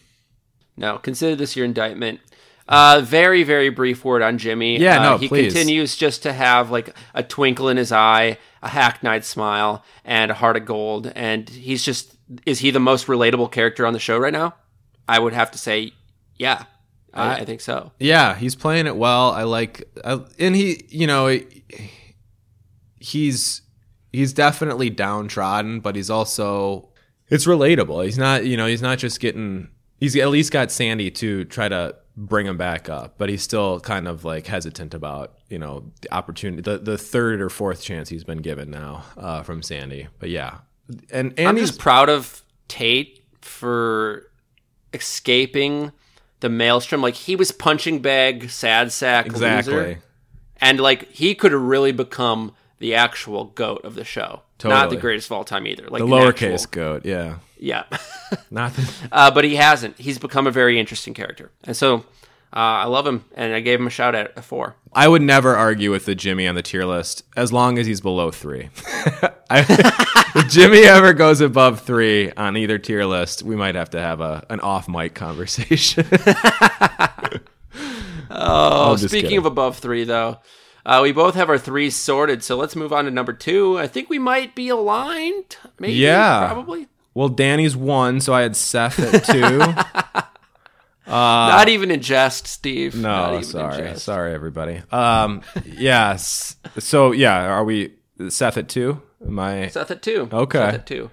Speaker 1: No, consider this your indictment. Uh, very, very brief word on Jimmy.
Speaker 2: Yeah, no,
Speaker 1: uh, he
Speaker 2: please.
Speaker 1: continues just to have like a twinkle in his eye, a hackneyed smile, and a heart of gold. And he's just is he the most relatable character on the show right now? I would have to say, yeah, I, I think so.
Speaker 2: Yeah, he's playing it well. I like, I, and he, you know, he's he's definitely downtrodden, but he's also it's relatable. He's not, you know, he's not just getting. He's at least got Sandy to try to bring him back up, but he's still kind of like hesitant about, you know, the opportunity, the, the third or fourth chance he's been given now uh, from Sandy. But yeah, and and
Speaker 1: I'm
Speaker 2: he's
Speaker 1: just proud of Tate for escaping the maelstrom. Like he was punching bag, sad sack,
Speaker 2: exactly.
Speaker 1: loser, and like he could have really become the actual goat of the show. Not the greatest of all time either. Like
Speaker 2: the lowercase
Speaker 1: actual-
Speaker 2: goat. Yeah,
Speaker 1: yeah.
Speaker 2: not the,
Speaker 1: uh, but he hasn't. He's become a very interesting character, and so uh, I love him, and I gave him a shout at a four.
Speaker 2: I would never argue with the Jimmy on the tier list as long as he's below three. I, if Jimmy ever goes above three on either tier list, we might have to have a an off mic conversation.
Speaker 1: Oh, speaking
Speaker 2: kidding.
Speaker 1: of above three, though, uh, we both have our threes sorted. So let's move on to number two. I think we might be aligned. Maybe.
Speaker 2: Yeah.
Speaker 1: Probably.
Speaker 2: well, Danny's one, so I had Seth at two.
Speaker 1: Not even in jest, Steve. Not
Speaker 2: no, sorry, sorry, everybody. Um, yes. So yeah, are we Seth at two? Am I
Speaker 1: Seth at two.
Speaker 2: Okay.
Speaker 1: Seth at two.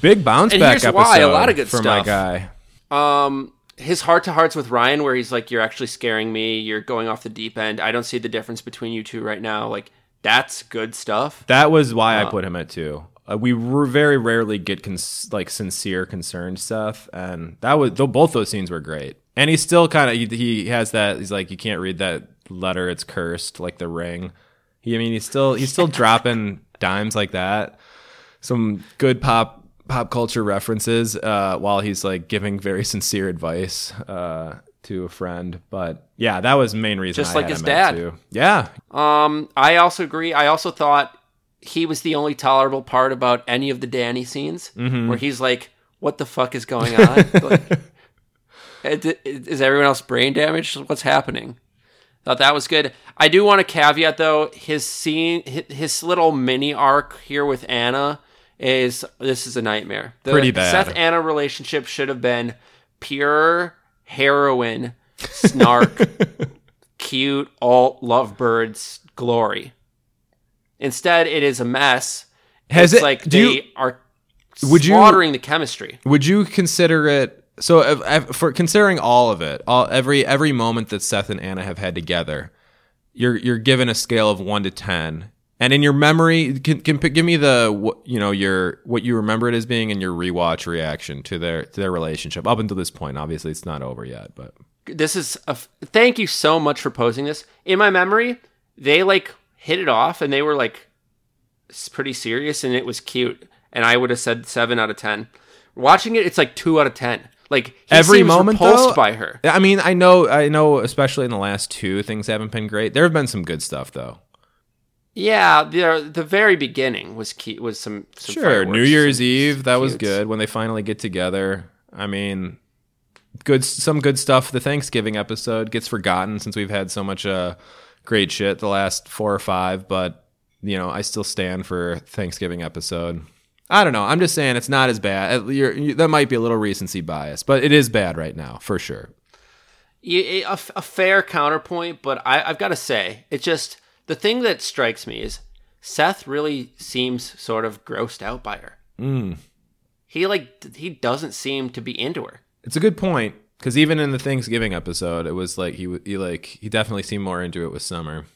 Speaker 2: big bounce
Speaker 1: And
Speaker 2: back
Speaker 1: here's why, a lot of good
Speaker 2: for my guy?
Speaker 1: Um, his heart to hearts with Ryan, where he's like, "You're actually scaring me. You're going off the deep end. I don't see the difference between you two right now." Like that's good stuff.
Speaker 2: That was why I put him at two. Uh, we r- very rarely get cons- like sincere, concerned stuff, and that was though both those scenes were great. And he's still kind of he, he has that. He's like, you can't read that letter; it's cursed, like the ring. He, I mean, he's still he's still dropping dimes like that. Some good pop pop culture references uh, while he's like giving very sincere advice uh, to a friend. But yeah, that was the main reason.
Speaker 1: Just
Speaker 2: I
Speaker 1: like his
Speaker 2: him
Speaker 1: dad.
Speaker 2: two. Yeah,
Speaker 1: Um, I also agree. I also thought he was the only tolerable part about any of the Danny scenes,
Speaker 2: Mm-hmm.
Speaker 1: where he's like, "What the fuck is going on? like, is is everyone else brain damaged? What's happening?" Thought that was good. I do want to caveat though his scene, his little mini arc here with Anna is this is a nightmare. The
Speaker 2: Pretty bad.
Speaker 1: Seth Anna relationship should have been pure heroin, snark, cute alt lovebirds glory. Instead, it is a mess.
Speaker 2: Has
Speaker 1: it's
Speaker 2: it-
Speaker 1: like
Speaker 2: do
Speaker 1: they
Speaker 2: you-
Speaker 1: are
Speaker 2: Would you-
Speaker 1: slaughtering the chemistry.
Speaker 2: Would you consider it so if, if- for considering all of it, all every every moment that Seth and Anna have had together, you're you're given a scale of one to ten, and in your memory, can, can give me the what- you know your what you remember it as being and your rewatch reaction to their to their relationship up until this point. Obviously, it's not over yet, but
Speaker 1: This is a f- thank you so much for posing this. In my memory, they like hit it off and they were like pretty serious and it was cute. And I would have said seven out of ten. Watching it, it's like two out of ten. Like he
Speaker 2: every
Speaker 1: seems
Speaker 2: moment
Speaker 1: repulsed
Speaker 2: though,
Speaker 1: by her.
Speaker 2: I mean, I know, I know, especially in the last two, things haven't been great. There have been some good stuff though.
Speaker 1: Yeah, the the very beginning was key, was some, some
Speaker 2: Sure, New Year's Eve that was good when they finally get together. I mean, good some good stuff. The Thanksgiving episode gets forgotten since we've had so much uh, great shit the last four or five, but you know I still stand for Thanksgiving episode. I don't know. I'm just saying it's not as bad. You're, you, that might be a little recency bias, but it is bad right now for sure.
Speaker 1: a, a fair counterpoint, but I, I've got to say, it just the thing that strikes me is Seth really seems sort of grossed out by her.
Speaker 2: Mm.
Speaker 1: He like he doesn't seem to be into her.
Speaker 2: It's a good point because even in the Thanksgiving episode, it was like he he like he definitely seemed more into it with Summer.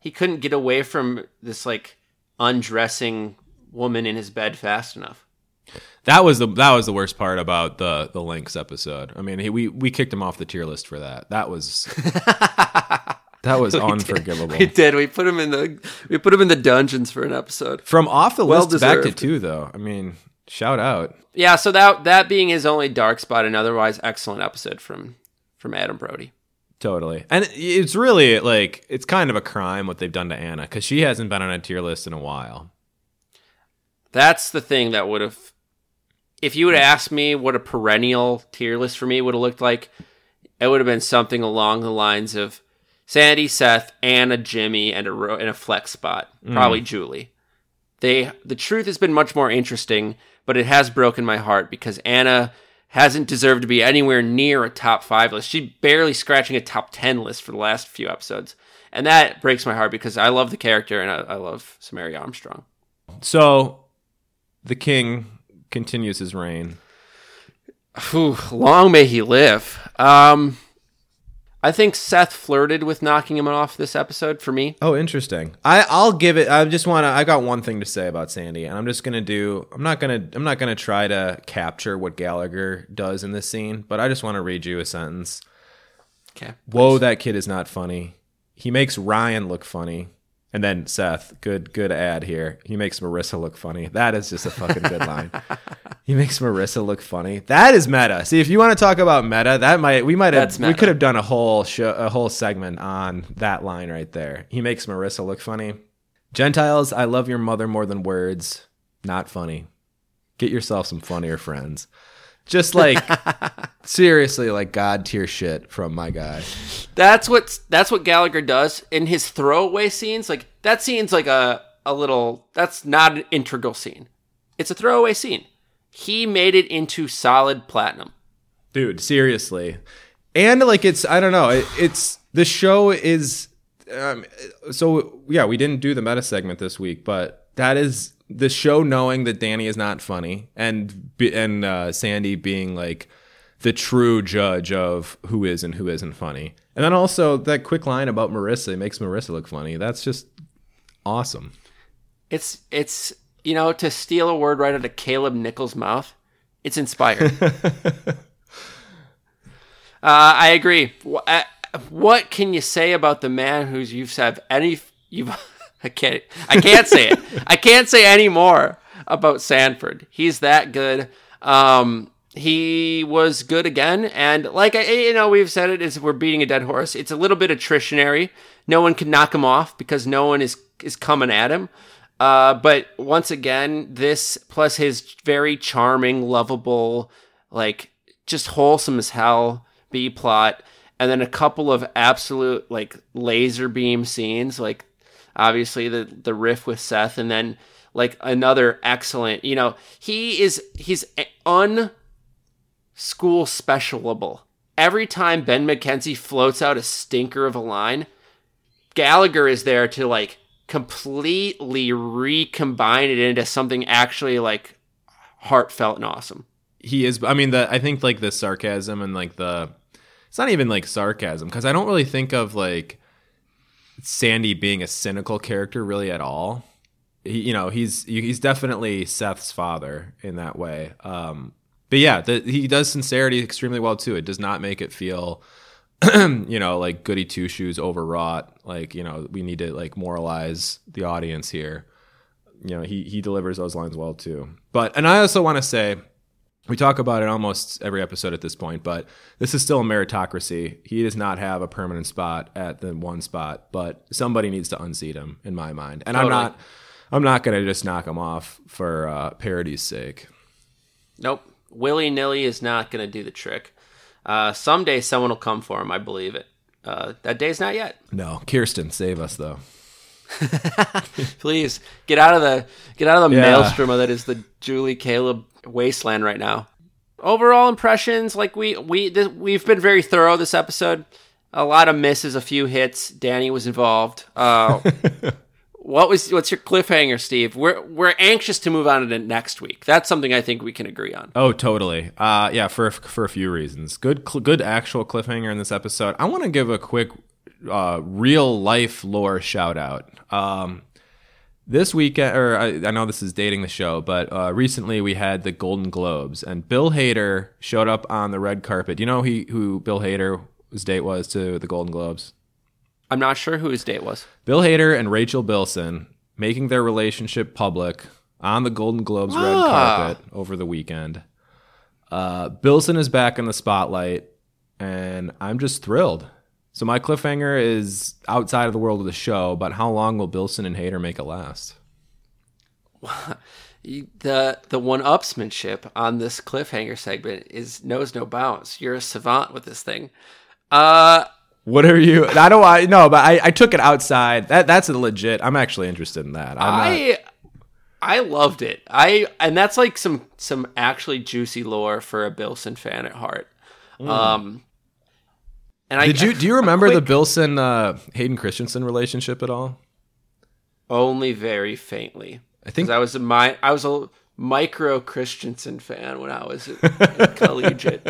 Speaker 1: He couldn't get away from this like undressing woman in his bed fast enough.
Speaker 2: That was the that was the worst part about the the Links episode. I mean, he, we we kicked him off the tier list for that. That was that was unforgivable.
Speaker 1: Did. We did. We put him in the we put him in the dungeons for an episode.
Speaker 2: From off the
Speaker 1: Well
Speaker 2: list back to
Speaker 1: deserved.
Speaker 2: two, though. I mean, shout out.
Speaker 1: Yeah, so that that being his only dark spot, an otherwise excellent episode from from Adam Brody.
Speaker 2: Totally. And it's really like it's kind of a crime what they've done to Anna because she hasn't been on a tier list in a while.
Speaker 1: That's the thing that would have if you would have asked me what a perennial tier list for me would have looked like, it would have been something along the lines of Sandy, Seth, Anna, Jimmy, and a ro- and a flex spot, probably Julie. They the truth has been much more interesting, but it has broken my heart because Anna hasn't deserved to be anywhere near a top five list. She's barely scratching a top ten list for the last few episodes, and that breaks my heart because I love the character and I, I love Samaire Armstrong.
Speaker 2: So the king continues his reign.
Speaker 1: Whew, long may he live. Um, I think Seth flirted with knocking him off this episode for me.
Speaker 2: Oh, interesting. I I'll give it. I just want to. I got one thing to say about Sandy, and I'm just gonna do. I'm not gonna. I'm not gonna try to capture what Gallagher does in this scene, but I just want to read you a sentence.
Speaker 1: Okay.
Speaker 2: Whoa, that kid is not funny. He makes Ryan look funny. And then Seth, good good ad here. He makes Marissa look funny. That is just a fucking good line. He makes Marissa look funny. That is meta. See, if you want to talk about meta, that might we might have we could have done a whole show, a whole segment on that line right there. He makes Marissa look funny. Gentiles, I love your mother more than words. Not funny. Get yourself some funnier friends. Just like seriously, like god tier shit from my guy.
Speaker 1: That's what that's what Gallagher does in his throwaway scenes. Like that scene's like a a little. That's not an integral scene. It's a throwaway scene. He made it into solid platinum.
Speaker 2: dude seriously and like it's i don't know it, it's the show is um, so yeah we didn't do the meta segment this week but that is the show knowing that danny is not funny and and uh, sandy being like the true judge of who is and who isn't funny and then also that quick line about marissa it makes marissa look funny that's just awesome
Speaker 1: It's it's you know to steal a word right out of Caleb Nichols' mouth. It's inspired. Uh, I agree. Uh, What can you say about the man who's you've said any you've I can't I can't say it. I can't say any more about Sanford. He's that good. Um, he was good again, and like I, you know, we've said it is we're beating a dead horse. It's a little bit attritionary. No one can knock him off because no one is is coming at him. Uh, but once again, this plus his very charming, lovable, like just wholesome as hell B plot, and then a couple of absolute like laser beam scenes, like obviously the the riff with Seth, and then like another excellent. You know, he is he's un school specialable. Every time Ben McKenzie floats out a stinker of a line, Gallagher is there to like completely recombine it into something actually like heartfelt and awesome.
Speaker 2: he is i mean the i think like the sarcasm and like the it's not even like sarcasm because i don't really think of like sandy being a cynical character really at all. He, you know he's he's definitely seth's father in that way. Um but yeah the, he does sincerity extremely well too. It does not make it feel you know like goody two shoes overwrought. Like you know we need to like moralize the audience here. You know he he delivers those lines well too. But and i also want to say we talk about it almost every episode at this point, but this is still a meritocracy. He does not have a permanent spot at the one spot, but somebody needs to unseat him, in my mind. And
Speaker 1: Totally.
Speaker 2: I'm not, I'm not going to just knock him off for uh, parody's sake.
Speaker 1: Nope. Willy nilly is not going to do the trick. Uh, someday someone will come for him. I believe it. Uh, that day's not yet.
Speaker 2: No, Kirsten, save us though.
Speaker 1: Please get out of the get out of the
Speaker 2: Yeah.
Speaker 1: maelstrom that is the Julie Caleb wasteland right now. Overall impressions, like we we we've been very thorough this episode. A lot of misses, a few hits. Danny was involved. Uh, what was what's your cliffhanger, Steve? We're we're anxious to move on to next week. That's something I think we can agree on.
Speaker 2: Oh, totally. Uh, yeah, for for a few reasons. Good, cl- good actual cliffhanger in this episode. I want to give a quick, uh, real life lore shout out. Um, this weekend, or I, I know this is dating the show, but uh, recently we had the Golden Globes, and Bill Hader showed up on the red carpet. Do you know he who Bill Hader's date was to the Golden Globes?
Speaker 1: I'm not sure who his date was.
Speaker 2: Bill Hader and Rachel Bilson making their relationship public on the Golden Globes red
Speaker 1: Ah.
Speaker 2: carpet over the weekend. Uh, Bilson is back in the spotlight, and I'm just thrilled. So my cliffhanger is outside of the world of the show, but how long will Bilson and Hader make it last?
Speaker 1: The the one upsmanship on this cliffhanger segment is knows no bounds. You're a savant with this thing. Uh
Speaker 2: What are you? I don't. I no, but I, I took it outside. That that's a legit. I'm actually interested in that. I'm not,
Speaker 1: I I loved it. I and that's like some some actually juicy lore for a Bilson fan at heart. Um and I
Speaker 2: did you do you remember the
Speaker 1: quick-
Speaker 2: Bilson uh, Hayden Christensen relationship at all?
Speaker 1: only very faintly.
Speaker 2: I think
Speaker 1: I was a my I was a micro Christensen fan when I was collegiate.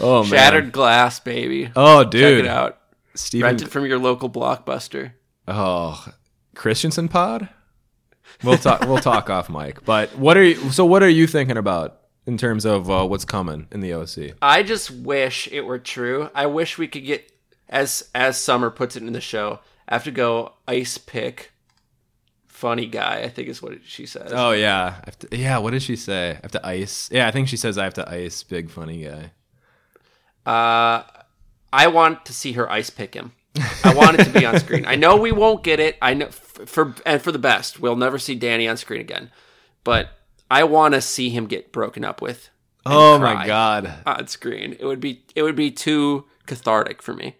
Speaker 2: oh man.
Speaker 1: Shattered glass, baby.
Speaker 2: Oh, dude.
Speaker 1: Check it out.
Speaker 2: Steven.
Speaker 1: Rent it from your local blockbuster.
Speaker 2: Oh, Christensen pod. We'll talk. we'll talk off mic. But what are you? So what are you thinking about in terms of uh, what's coming in the OC?
Speaker 1: I just wish it were true. I wish we could get as as Summer puts it in the show. I have to go ice pick funny guy, I think is what she says.
Speaker 2: Oh yeah, to, yeah. What did she say? I have to ice. Yeah, I think she says I have to ice big funny guy.
Speaker 1: Uh I want to see her ice pick him. I want it to be on screen. I know we won't get it. I know f- for and for the best. We'll never see Danny on screen again. But I want to see him get broken up with
Speaker 2: Oh my god.
Speaker 1: on screen. It would be it would be too cathartic for me.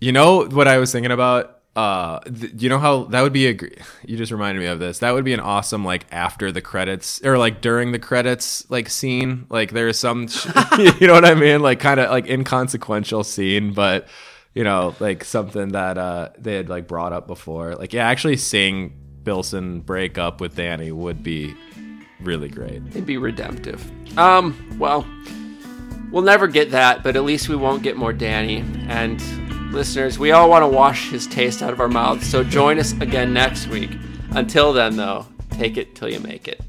Speaker 2: You know what I was thinking about? Uh, th- you know how that would be a. You just reminded me of this. That would be an awesome like after the credits or like during the credits like scene. Like there's some, sh- you know what I mean? Like kind of like inconsequential scene, but you know like something that uh they had like brought up before. Like yeah, actually seeing Bilson break up with Danny would be really great.
Speaker 1: It'd be redemptive. Um, well, we'll never get that, but at least we won't get more Danny. And listeners, we all want to wash his taste out of our mouths, so join us again next week. Until then, though, take it till you make it.